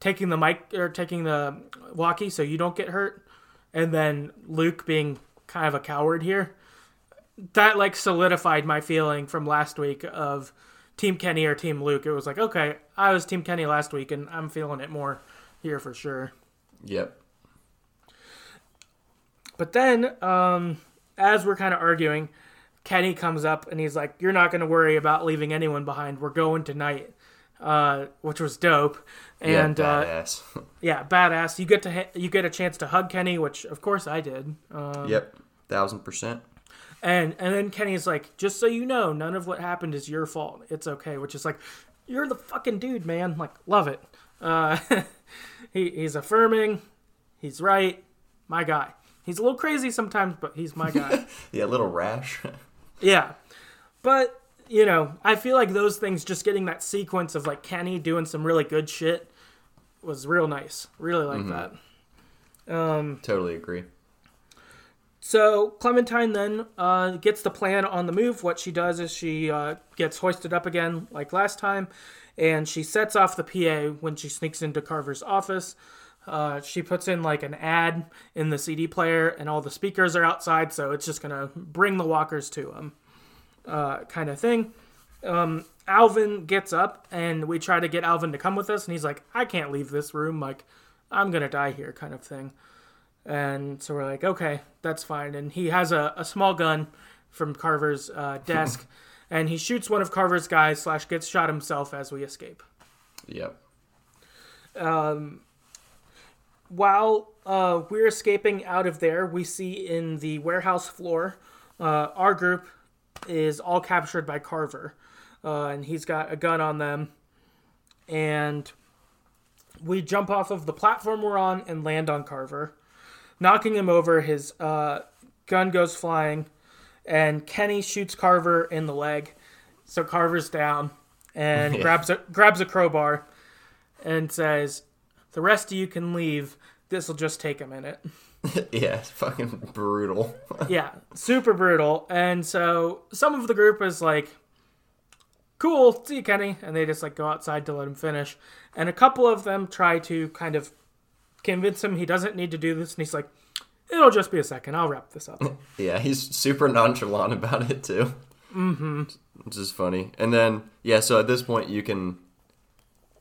Speaker 1: taking the mic or taking the walkie so you don't get hurt, and then Luke being kind of a coward here. That like solidified my feeling from last week of Team Kenny or Team Luke. It was like, okay, I was Team Kenny last week and I'm feeling it more here for sure.
Speaker 2: Yep.
Speaker 1: But then, um, as we're kind of arguing, Kenny comes up and he's like, "You're not going to worry about leaving anyone behind. We're going tonight," uh, which was dope. And
Speaker 2: yeah,
Speaker 1: uh,
Speaker 2: badass.
Speaker 1: yeah, badass. You get to ha- you get a chance to hug Kenny, which of course I did. Um,
Speaker 2: yep. Thousand percent.
Speaker 1: And and then Kenny is like, "Just so you know, none of what happened is your fault. It's okay." Which is like, you're the fucking dude, man. Like, love it. Uh, he he's affirming. He's right. My guy. He's a little crazy sometimes, but he's my guy.
Speaker 2: Yeah, a little rash.
Speaker 1: Yeah. But, you know, I feel like those things, just getting that sequence of like Kenny doing some really good shit was real nice. Really like that.
Speaker 2: Um, totally agree.
Speaker 1: So Clementine then uh, gets the plan on the move. What she does is she uh, gets hoisted up again, like last time, and she sets off the PA when she sneaks into Carver's office. Uh, she puts in like an ad in the CD player, and all the speakers are outside, so it's just gonna bring the walkers to him, uh, kind of thing. Um, Alvin gets up, and we try to get Alvin to come with us, and he's like, "I can't leave this room. Like, I'm gonna die here," kind of thing. And so we're like, okay, that's fine. And he has a, a small gun from Carver's uh, desk, and he shoots one of Carver's guys slash gets shot himself as we escape.
Speaker 2: Yep.
Speaker 1: Um, While uh, we're escaping out of there, we see in the warehouse floor, uh, our group is all captured by Carver, uh, and he's got a gun on them. And we jump off of the platform we're on and land on Carver, knocking him over. His uh, gun goes flying, and Kenny shoots Carver in the leg. So Carver's down and
Speaker 2: Yeah.
Speaker 1: grabs a grabs a crowbar and says, "The rest of you can leave. This will just take a minute."
Speaker 2: yeah, it's fucking brutal.
Speaker 1: yeah, super brutal. And so some of the group is like, "Cool, see you, Kenny," and they just like go outside to let him finish. And a couple of them try to kind of convince him he doesn't need to do this, and he's like, "It'll just be a second. I'll wrap this up."
Speaker 2: yeah, he's super nonchalant about it too. Mm-hmm. Which is funny. And then yeah, so at this point you can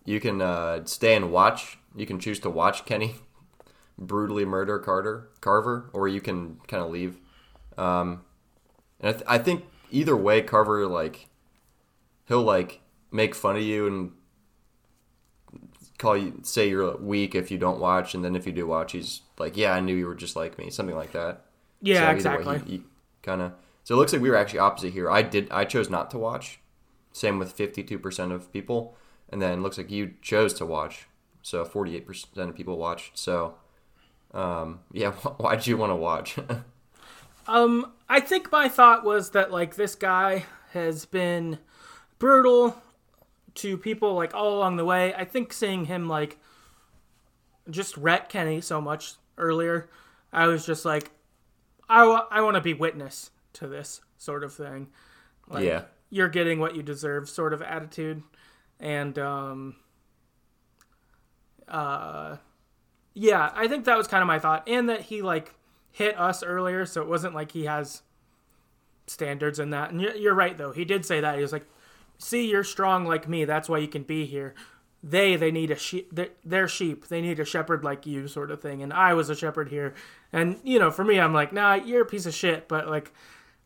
Speaker 2: you can uh, stay and watch. You can choose to watch Kenny brutally murder Carter Carver, or you can kind of leave. Um, and I, th- I think either way, Carver like he'll like make fun of you and call you say you're weak if you don't watch, and then if you do watch, he's like, "Yeah, I knew you were just like me," something like that.
Speaker 1: Yeah, so exactly.
Speaker 2: Kind of. So it looks like we were actually opposite here. I did. I chose not to watch. Same with fifty-two percent of people, and then looks like you chose to watch. So forty-eight percent of people watched. So, um, yeah, why did you want to watch?
Speaker 1: um, I think my thought was that like this guy has been brutal to people like all along the way. I think seeing him like just wreck Kenny so much earlier, I was just like, I, w- I want to be witness to this sort of thing. Like,
Speaker 2: yeah.
Speaker 1: You're getting what you deserve sort of attitude. And, um, uh, yeah, I think that was kind of my thought. And that he, like, hit us earlier, so it wasn't like he has standards in that. And you're right, though. He did say that. He was like, see, you're strong like me. That's why you can be here. They, they need a sheep. They're sheep. They need a shepherd like you, sort of thing. And I was a shepherd here. And, you know, for me, I'm like, nah, you're a piece of shit, but, like,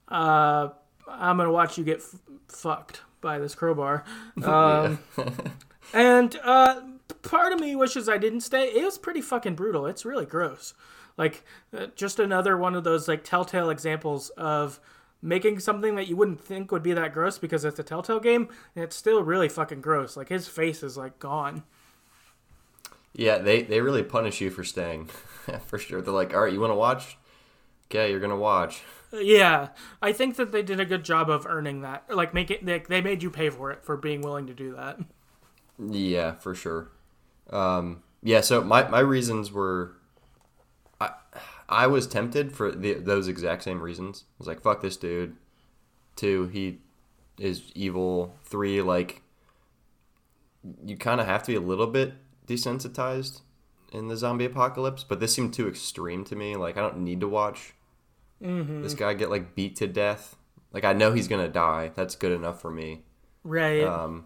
Speaker 1: uh, I'm gonna watch you get f- fucked by this crowbar. Um, and uh, part of me wishes I didn't stay. It was pretty fucking brutal. It's really gross. Like uh, just another one of those like telltale examples of making something that you wouldn't think would be that gross because it's a telltale game and it's still really fucking gross. Like his face is like gone.
Speaker 2: Yeah, they they really punish you for staying, for sure. They're like, all right, you want to watch? Okay, you're gonna watch.
Speaker 1: Yeah, I think that they did a good job of earning that. Like, make it. They, they made you pay for it for being willing to do that.
Speaker 2: Yeah, for sure. Um, yeah, so my my reasons were, I was tempted for the, those exact same reasons. I was like, fuck this dude. Two, he is evil. Three, like, you kind of have to be a little bit desensitized in the zombie apocalypse, but this seemed too extreme to me. Like, I don't need to watch
Speaker 1: mm-hmm.
Speaker 2: this guy get like beat to death. Like, I know he's gonna die. That's good enough for me.
Speaker 1: Right.
Speaker 2: Um.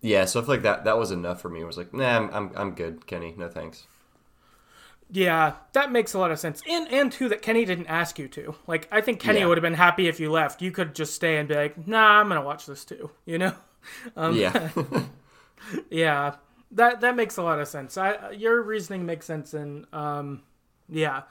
Speaker 2: Yeah, so I feel like that that was enough for me. It was like, nah, I'm I'm, I'm good, Kenny. No thanks.
Speaker 1: Yeah, that makes a lot of sense. And and too that Kenny didn't ask you to. Like I think Kenny
Speaker 2: Yeah.
Speaker 1: would have been happy if you left. You could just stay and be like, "Nah, I'm going to watch this too." You know? Um,
Speaker 2: Yeah.
Speaker 1: Yeah. That that makes a lot of sense. I your reasoning makes sense and um yeah.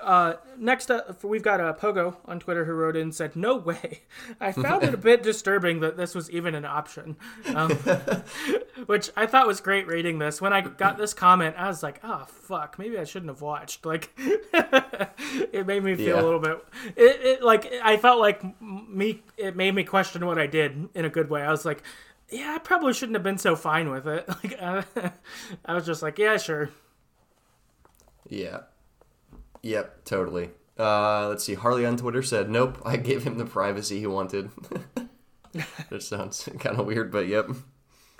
Speaker 1: Uh, next up, we've got a Pogo on Twitter who wrote in and said, "No way! I found it a bit disturbing that this was even an option," um, which I thought was great. Reading this, when I got this comment, I was like, "Oh fuck, maybe I shouldn't have watched." Like, it made me feel
Speaker 2: Yeah.
Speaker 1: a little bit. It, it like I felt like me. It made me question what I did in a good way. I was like, "Yeah, I probably shouldn't have been so fine with it." Like, uh, I was just like, "Yeah, sure."
Speaker 2: yeah. Yep. Totally. Uh, let's see. Harley on Twitter said, "Nope, I gave him the privacy he wanted." that sounds kind of weird, but yep.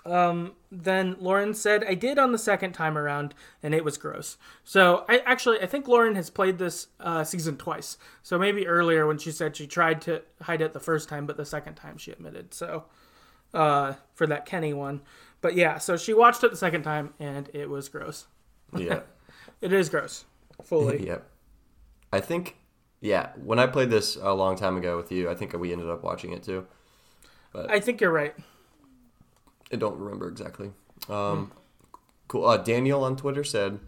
Speaker 1: Um, then Lauren said, I did on the second time around, and it was gross. So I actually, I think Lauren has played this uh, season twice. So maybe earlier when she said she tried to hide it the first time, but the second time she admitted. So uh, for that Kenny one. But yeah, so she watched it the second time, and it was gross.
Speaker 2: Yeah.
Speaker 1: It is gross. Fully.
Speaker 2: yep. I think, yeah. When I played this a long time ago with you, I think we ended up watching it too.
Speaker 1: I think you're right.
Speaker 2: I don't remember exactly. Um, cool. Uh, Daniel on Twitter said,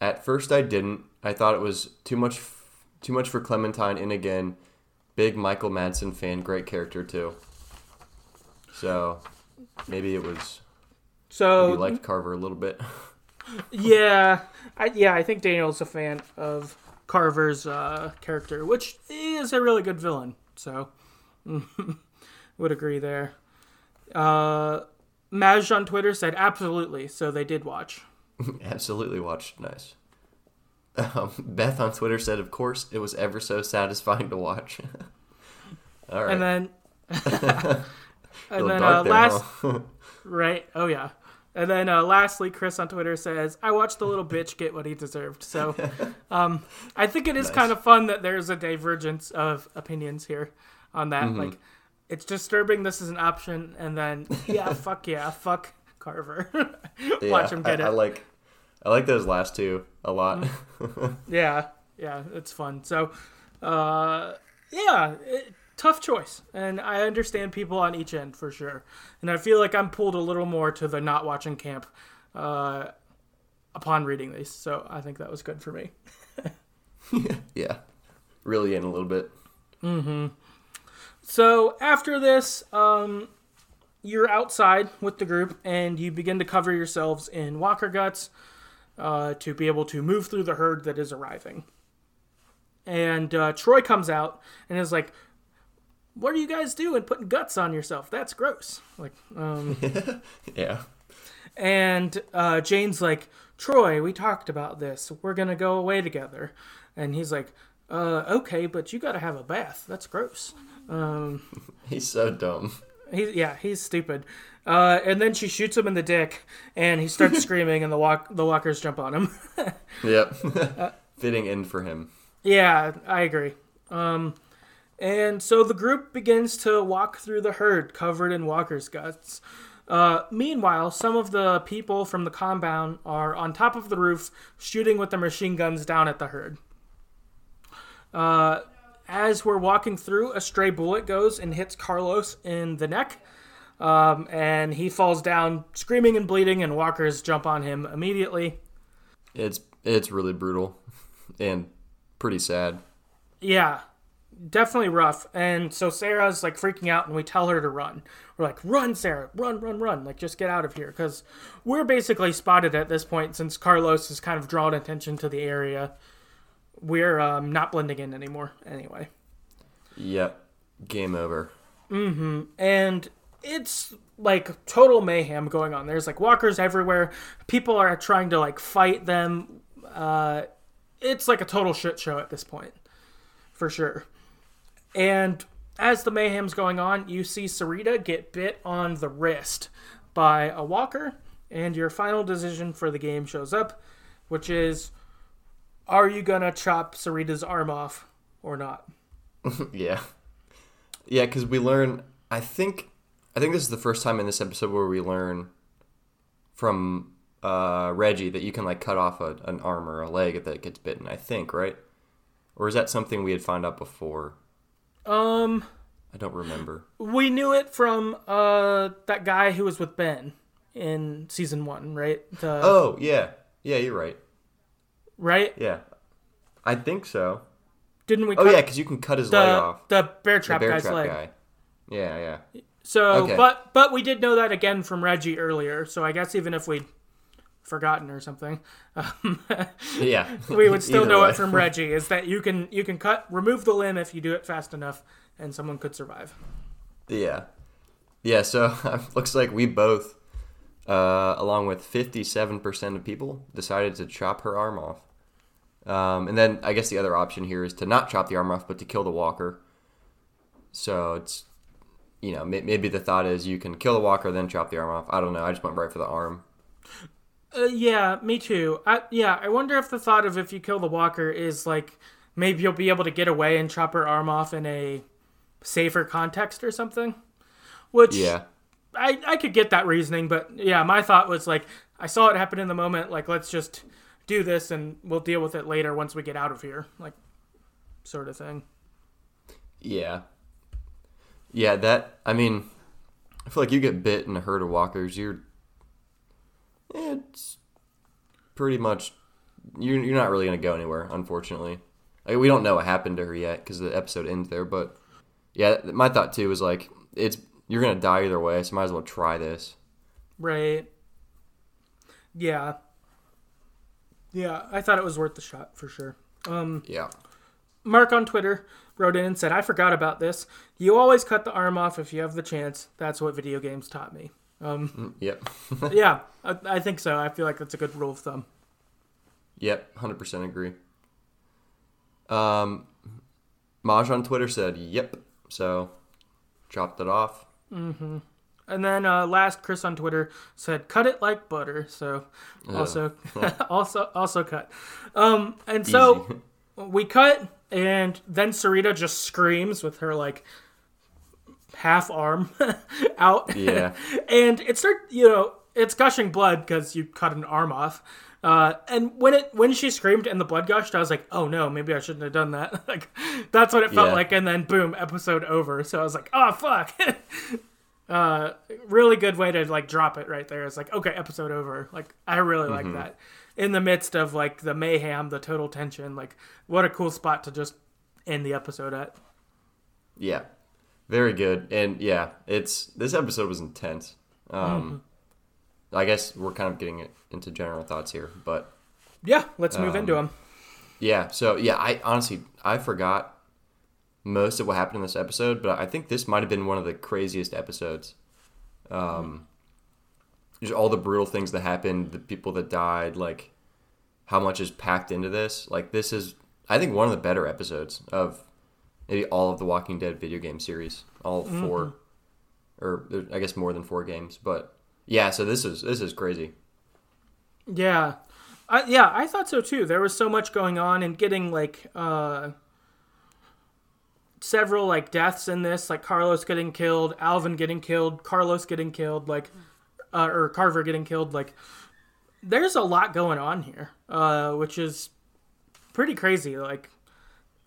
Speaker 2: "At first, I didn't. I thought it was too much, too much for Clementine. And again, big Michael Madsen fan, great character too. So maybe it was
Speaker 1: So
Speaker 2: we liked Carver a little bit.
Speaker 1: Yeah, I, yeah, I think Daniel's a fan of Carver's uh, character, which is a really good villain. So, would agree there. Uh, Maj on Twitter said absolutely, so they did watch.
Speaker 2: Absolutely watched. Nice. Um, Beth on Twitter said, "Of course, it was ever so satisfying to watch." All right.
Speaker 1: And then, and then uh,
Speaker 2: there,
Speaker 1: last,
Speaker 2: huh?
Speaker 1: right? Oh yeah. And then uh, lastly, Chris on Twitter says, "I watched the little bitch get what he deserved." So, um, I think it is
Speaker 2: Nice.
Speaker 1: kind of fun that there's a divergence of opinions here on that.
Speaker 2: Mm-hmm.
Speaker 1: Like, it's disturbing. This is an option, and then yeah, fuck yeah, fuck Carver. Watch
Speaker 2: Yeah,
Speaker 1: him get
Speaker 2: I,
Speaker 1: it.
Speaker 2: I like, I like those last two a lot.
Speaker 1: yeah, yeah, it's fun. So, uh, yeah, it, tough choice, and I understand people on each end for sure. And I feel like I'm pulled a little more to the not watching camp uh, upon reading these, so I think that was good for me.
Speaker 2: yeah, really in a little bit. Mm-hmm.
Speaker 1: So after this, um, you're outside with the group, and you begin to cover yourselves in walker guts uh, to be able to move through the herd that is arriving. And uh, Troy comes out and is like, "What are you guys doing? Putting guts on yourself? That's gross." Like, um,
Speaker 2: Yeah,
Speaker 1: and uh, Jane's like, Troy, we talked about this. We're gonna go away together. And he's like, uh, okay, but you gotta have a bath. That's gross. Um,
Speaker 2: he's so dumb.
Speaker 1: he's yeah, he's stupid. Uh, and then she shoots him in the dick, and he starts screaming, and the walk the walkers jump on him.
Speaker 2: Yep,
Speaker 1: Uh,
Speaker 2: fitting in for him.
Speaker 1: yeah, I agree. Um, and so the group begins to walk through the herd covered in walkers' guts. Uh, meanwhile, some of the people from the compound are on top of the roof shooting with their machine guns down at the herd. Uh, as we're walking through, a stray bullet goes and hits Carlos in the neck, um, and he falls down screaming and bleeding, and walkers jump on him immediately.
Speaker 2: It's it's really brutal and pretty sad.
Speaker 1: Yeah, definitely rough. And so Sarah's like freaking out, and we tell her to run. We're like, run, Sarah, run, run, run. Like, just get out of here. Because we're basically spotted at this point since Carlos has kind of drawn attention to the area. We're um, not blending in anymore, anyway.
Speaker 2: Yep, game over. Mm hmm.
Speaker 1: And it's like total mayhem going on. There's like walkers everywhere. People are trying to like fight them. Uh, it's like a total shit show at this point, for sure. And as the mayhem's going on, you see Sarita get bit on the wrist by a walker, and your final decision for the game shows up, which is are you gonna chop Sarita's arm off or not?
Speaker 2: Yeah, yeah, because we learn. I think I think this is the first time in this episode where we learn from uh, Reggie that you can like cut off a, an arm or a leg if that gets bitten. I think right, or is that something we had found out before?
Speaker 1: Um,
Speaker 2: I don't remember.
Speaker 1: we knew it from uh that guy who was with Ben in season one, right? The,
Speaker 2: Oh yeah, yeah, you're right.
Speaker 1: right?
Speaker 2: Yeah, I think so.
Speaker 1: Didn't we?
Speaker 2: Oh yeah, because you can cut his
Speaker 1: the
Speaker 2: leg off.
Speaker 1: the bear trap The
Speaker 2: bear
Speaker 1: guy's
Speaker 2: trap
Speaker 1: leg.
Speaker 2: guy. Yeah, yeah.
Speaker 1: So,
Speaker 2: Okay.
Speaker 1: but but we did know that again from Reggie earlier. So I guess even if we'd forgotten or something, um,
Speaker 2: Yeah.
Speaker 1: we would still know
Speaker 2: way.
Speaker 1: it from Reggie. Is that you can you can cut remove the limb if you do it fast enough, and someone could survive.
Speaker 2: Yeah. Yeah, so it looks like we both, uh, along with 57% of people, decided to chop her arm off. Um, and then I guess the other option here is to not chop the arm off, but to kill the walker. So it's, you know, maybe the thought is you can kill the walker, then chop the arm off. I don't know. I just went right for the arm.
Speaker 1: Uh, yeah, me too. I, yeah, I wonder if the thought of if you kill the walker is like maybe you'll be able to get away and chop her arm off in a safer context or something. Which
Speaker 2: Yeah.
Speaker 1: I, I could get that reasoning, but yeah, my thought was like I saw it happen in the moment. Like let's just do this and we'll deal with it later once we get out of here, like sort of thing.
Speaker 2: Yeah. Yeah, that, I mean, I feel like you get bit in a herd of walkers, you're, it's pretty much, you're, you're not really going to go anywhere, unfortunately. Like, we don't know what happened to her yet because the episode ends there, but yeah, my thought too was like, it's, you're going to die either way, so might as well try this.
Speaker 1: Right. Yeah. Yeah, I thought it was worth the shot for sure. Um,
Speaker 2: Yeah.
Speaker 1: Mark on Twitter wrote in and said, I forgot about this. You always cut the arm off if you have the chance. That's what video games taught me. Um,
Speaker 2: Yep.
Speaker 1: yeah, I, I think so. I feel like that's a good rule of thumb.
Speaker 2: Yep. 100% agree. Um, Maj on Twitter said, yep. So, chopped it off. Mm-hmm.
Speaker 1: And then uh, last, Chris on Twitter said, "Cut it like butter." So also, also, also cut. Um, and so we cut, and then Sarita just screams with her like half arm out.
Speaker 2: Yeah.
Speaker 1: and it start you know it's gushing blood because you cut an arm off Uh, and when it when she screamed and the blood gushed, I was like, "Oh no, maybe I shouldn't have done that." like that's what it felt
Speaker 2: Yeah.
Speaker 1: like. And then boom, episode over. So I was like, "Oh fuck." uh, really good way to like drop it right there. It's like, okay, episode over. Like I really like that. In the midst of like the mayhem, the total tension, like what a cool spot to just end the episode at.
Speaker 2: Yeah, very good. And yeah, it's this episode was intense. Um, I guess we're kind of getting it into general thoughts here, but
Speaker 1: Yeah, let's move into them.
Speaker 2: yeah. So yeah, I honestly I forgot most of what happened in this episode, but I think this might have been one of the craziest episodes. Um, just all the brutal things that happened, the people that died, like how much is packed into this. Like this is, I think, one of the better episodes of maybe all of the Walking Dead video game series, all 4 or I guess more than four games. But yeah, so this is this is crazy.
Speaker 1: Yeah. I, yeah, I thought so too. There was so much going on and getting like uh several like deaths in this, like Carlos getting killed, Alvin getting killed, Carlos getting killed, like uh, or Carver getting killed, like there's a lot going on here. Uh which is pretty crazy. Like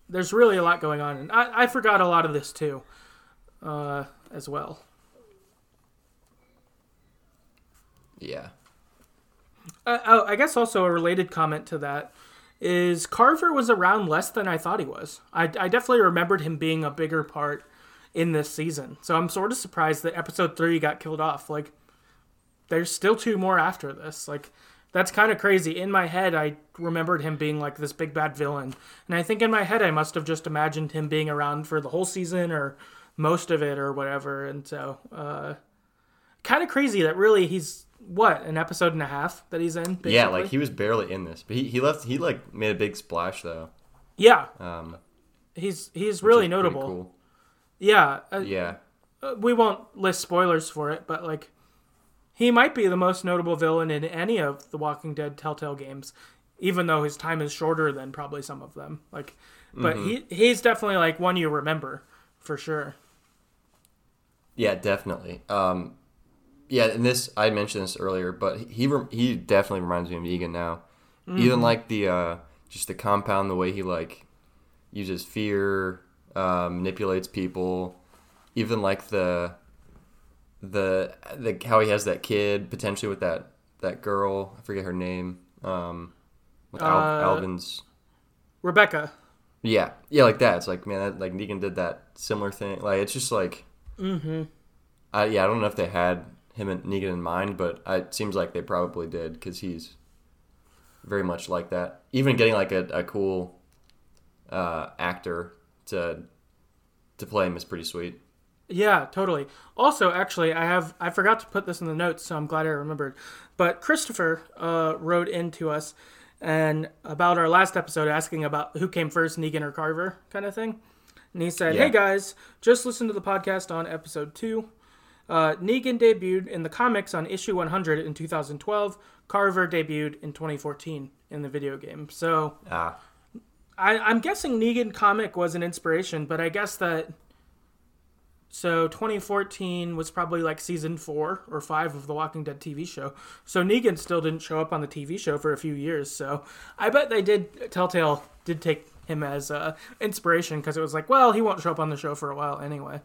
Speaker 1: there's really a lot going on and I, I forgot a lot of this too. Uh as well.
Speaker 2: Yeah.
Speaker 1: Uh, oh, I guess also a related comment to that is Carver was around less than I thought he was. I, I definitely remembered him being a bigger part in this season. So I'm sort of surprised that episode three got killed off. Like, there's still two more after this. Like, that's kind of crazy. In my head, I remembered him being like this big bad villain. And I think in my head, I must have just imagined him being around for the whole season or most of it or whatever. And so, uh, kind of crazy that really he's what an episode and a half that he's in. Basically?
Speaker 2: Yeah, like he was barely in this, but he, he left. He like made a big splash though.
Speaker 1: yeah,
Speaker 2: Um,
Speaker 1: he's he's really notable.
Speaker 2: cool.
Speaker 1: Yeah, uh,
Speaker 2: Yeah,
Speaker 1: uh, we won't list spoilers for it, but like he might be the most notable villain in any of the Walking Dead Telltale games, even though his time is shorter than probably some of them. Like, but he he's definitely like one you remember for sure.
Speaker 2: yeah, definitely. Um, yeah, and this I mentioned this earlier, but he he definitely reminds me of Negan now. Even like the uh, just the compound, the way he like uses fear, um, manipulates people, even like the the the how he has that kid potentially with that that girl. I forget her name. Um, with Al-
Speaker 1: Uh,
Speaker 2: Alvin's.
Speaker 1: Rebecca.
Speaker 2: Yeah, yeah, like that. It's like man, that, like Negan did that similar thing. Like it's just like, mm-hmm. I yeah, I don't know if they had him and Negan in mind, but I, it seems like they probably did because he's very much like that. Even getting like a, a cool uh, actor to to play him is pretty sweet.
Speaker 1: Yeah, totally. Also, actually, I have I forgot to put this in the notes, so I'm glad I remembered. But Christopher uh, wrote in to us and about our last episode, asking about who came first, Negan or Carver, kind of thing. And he said,
Speaker 2: Yeah.
Speaker 1: "Hey guys, just listen to the podcast on episode two. Uh, Negan debuted in the comics on issue 100 in 2012. Carver debuted in 2014 in the video game. So
Speaker 2: Ah,
Speaker 1: I, I'm guessing Negan comic was an inspiration, but I guess that. So 2014 was probably like season four or five of the Walking Dead TV show. So Negan still didn't show up on the TV show for a few years. So I bet they did. Telltale did take him as uh, inspiration because it was like, well, he won't show up on the show for a while anyway,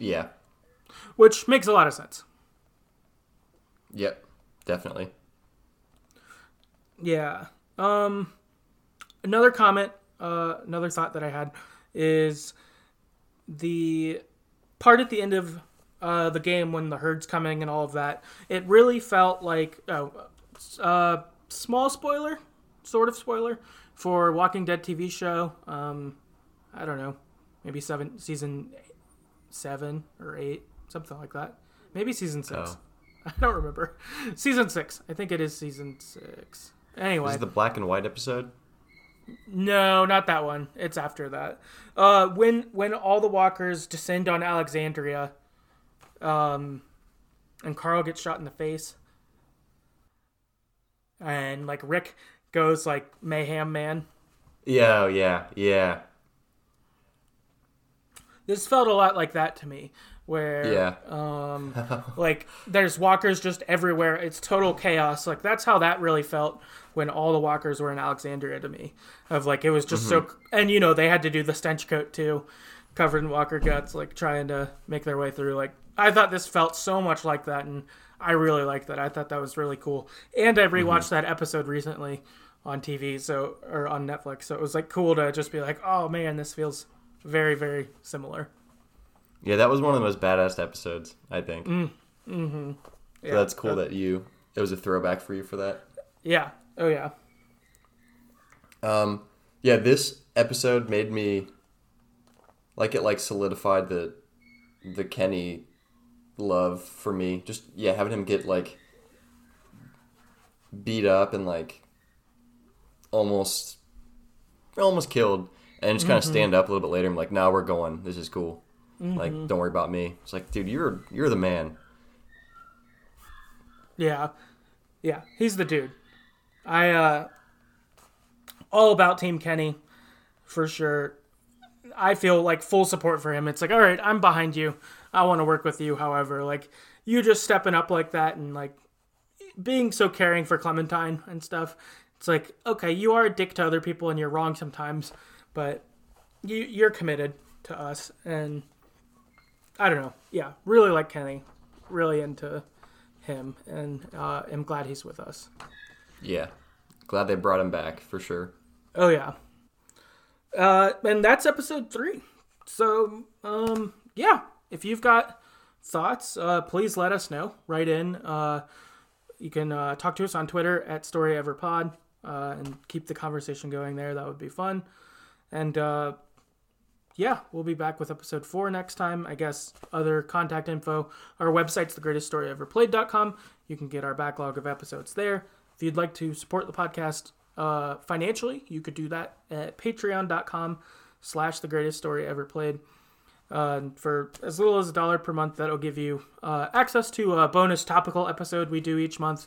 Speaker 2: yeah,
Speaker 1: which makes a lot of sense.
Speaker 2: yep, definitely.
Speaker 1: Yeah. Um another comment, uh another thought that I had is the part at the end of uh the game when the herd's coming and all of that. It really felt like oh uh small spoiler, sort of spoiler for Walking Dead TV show. Um I don't know. Maybe 7 season 7 or 8, something like that. Maybe season 6.
Speaker 2: Oh.
Speaker 1: I don't remember. Season 6. I think it is season 6. Anyway.
Speaker 2: This is the black and white episode.
Speaker 1: No, not that one. It's after that. Uh, when when all the walkers descend on Alexandria, um, and Carl gets shot in the face, and like Rick goes like mayhem man.
Speaker 2: Yeah, oh, yeah, yeah.
Speaker 1: This felt a lot like that to me. Where
Speaker 2: Yeah.
Speaker 1: um like there's walkers just everywhere. It's total chaos. Like that's how that really felt when all the walkers were in Alexandria to me. Of like it was just so and you know, they had to do the stench coat too, covered in walker guts, like trying to make their way through. Like I thought this felt so much like that and I really liked that. I thought that was really cool. And I rewatched that episode recently on TV, so or on Netflix. So it was like cool to just be like, "Oh man, this feels very very similar."
Speaker 2: Yeah, that was one of the most badass episodes, I think.
Speaker 1: Mm, mm-hmm.
Speaker 2: So that's cool that you it was a throwback for you for that.
Speaker 1: Yeah. Oh yeah.
Speaker 2: Um, yeah, this episode made me like it like solidified the the Kenny love for me. Just yeah, having him get like beat up and like almost almost killed and just kind of stand up a little bit later and like now we're going this is cool like don't worry about me it's like dude you're you're the man
Speaker 1: Yeah. Yeah, he's the dude. I uh all about Team Kenny for sure. I feel like full support for him. It's like, all right, I'm behind you. I want to work with you. However, like you just stepping up like that and like being so caring for Clementine and stuff. It's like, okay, you are a dick to other people and you're wrong sometimes, but you you're committed to us and I don't know. Yeah, really like Kenny. Really into him and uh, am glad he's with us.
Speaker 2: yeah glad they brought him back for sure
Speaker 1: Oh yeah. Uh, and that's episode three. So um, yeah, if you've got thoughts, uh, please let us know. Write in. Uh, you can uh, talk to us on Twitter at StoryEverPod uh, and keep the conversation going there. That would be fun. And uh, yeah, we'll be back with episode four next time. I guess other contact info. Our website's thegreateststoryeverplayed.com. You can get our backlog of episodes there. If you'd like to support the podcast uh, financially, you could do that at patreon.com slash the greatest story ever played. Uh, for as little as a dollar per month, that'll give you uh, access to a bonus topical episode we do each month.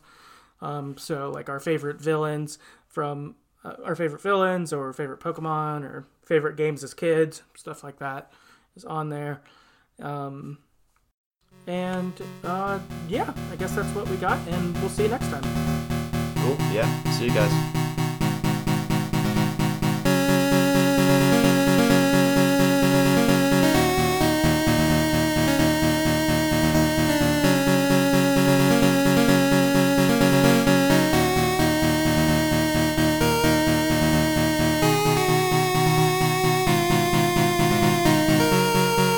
Speaker 1: Um, so, like our favorite villains from uh, our favorite villains, or favorite Pokemon, or favorite games as kids, stuff like that is on there. Um, and uh, yeah, I guess that's what we got, and we'll see you next time.
Speaker 2: cool yeah see you guys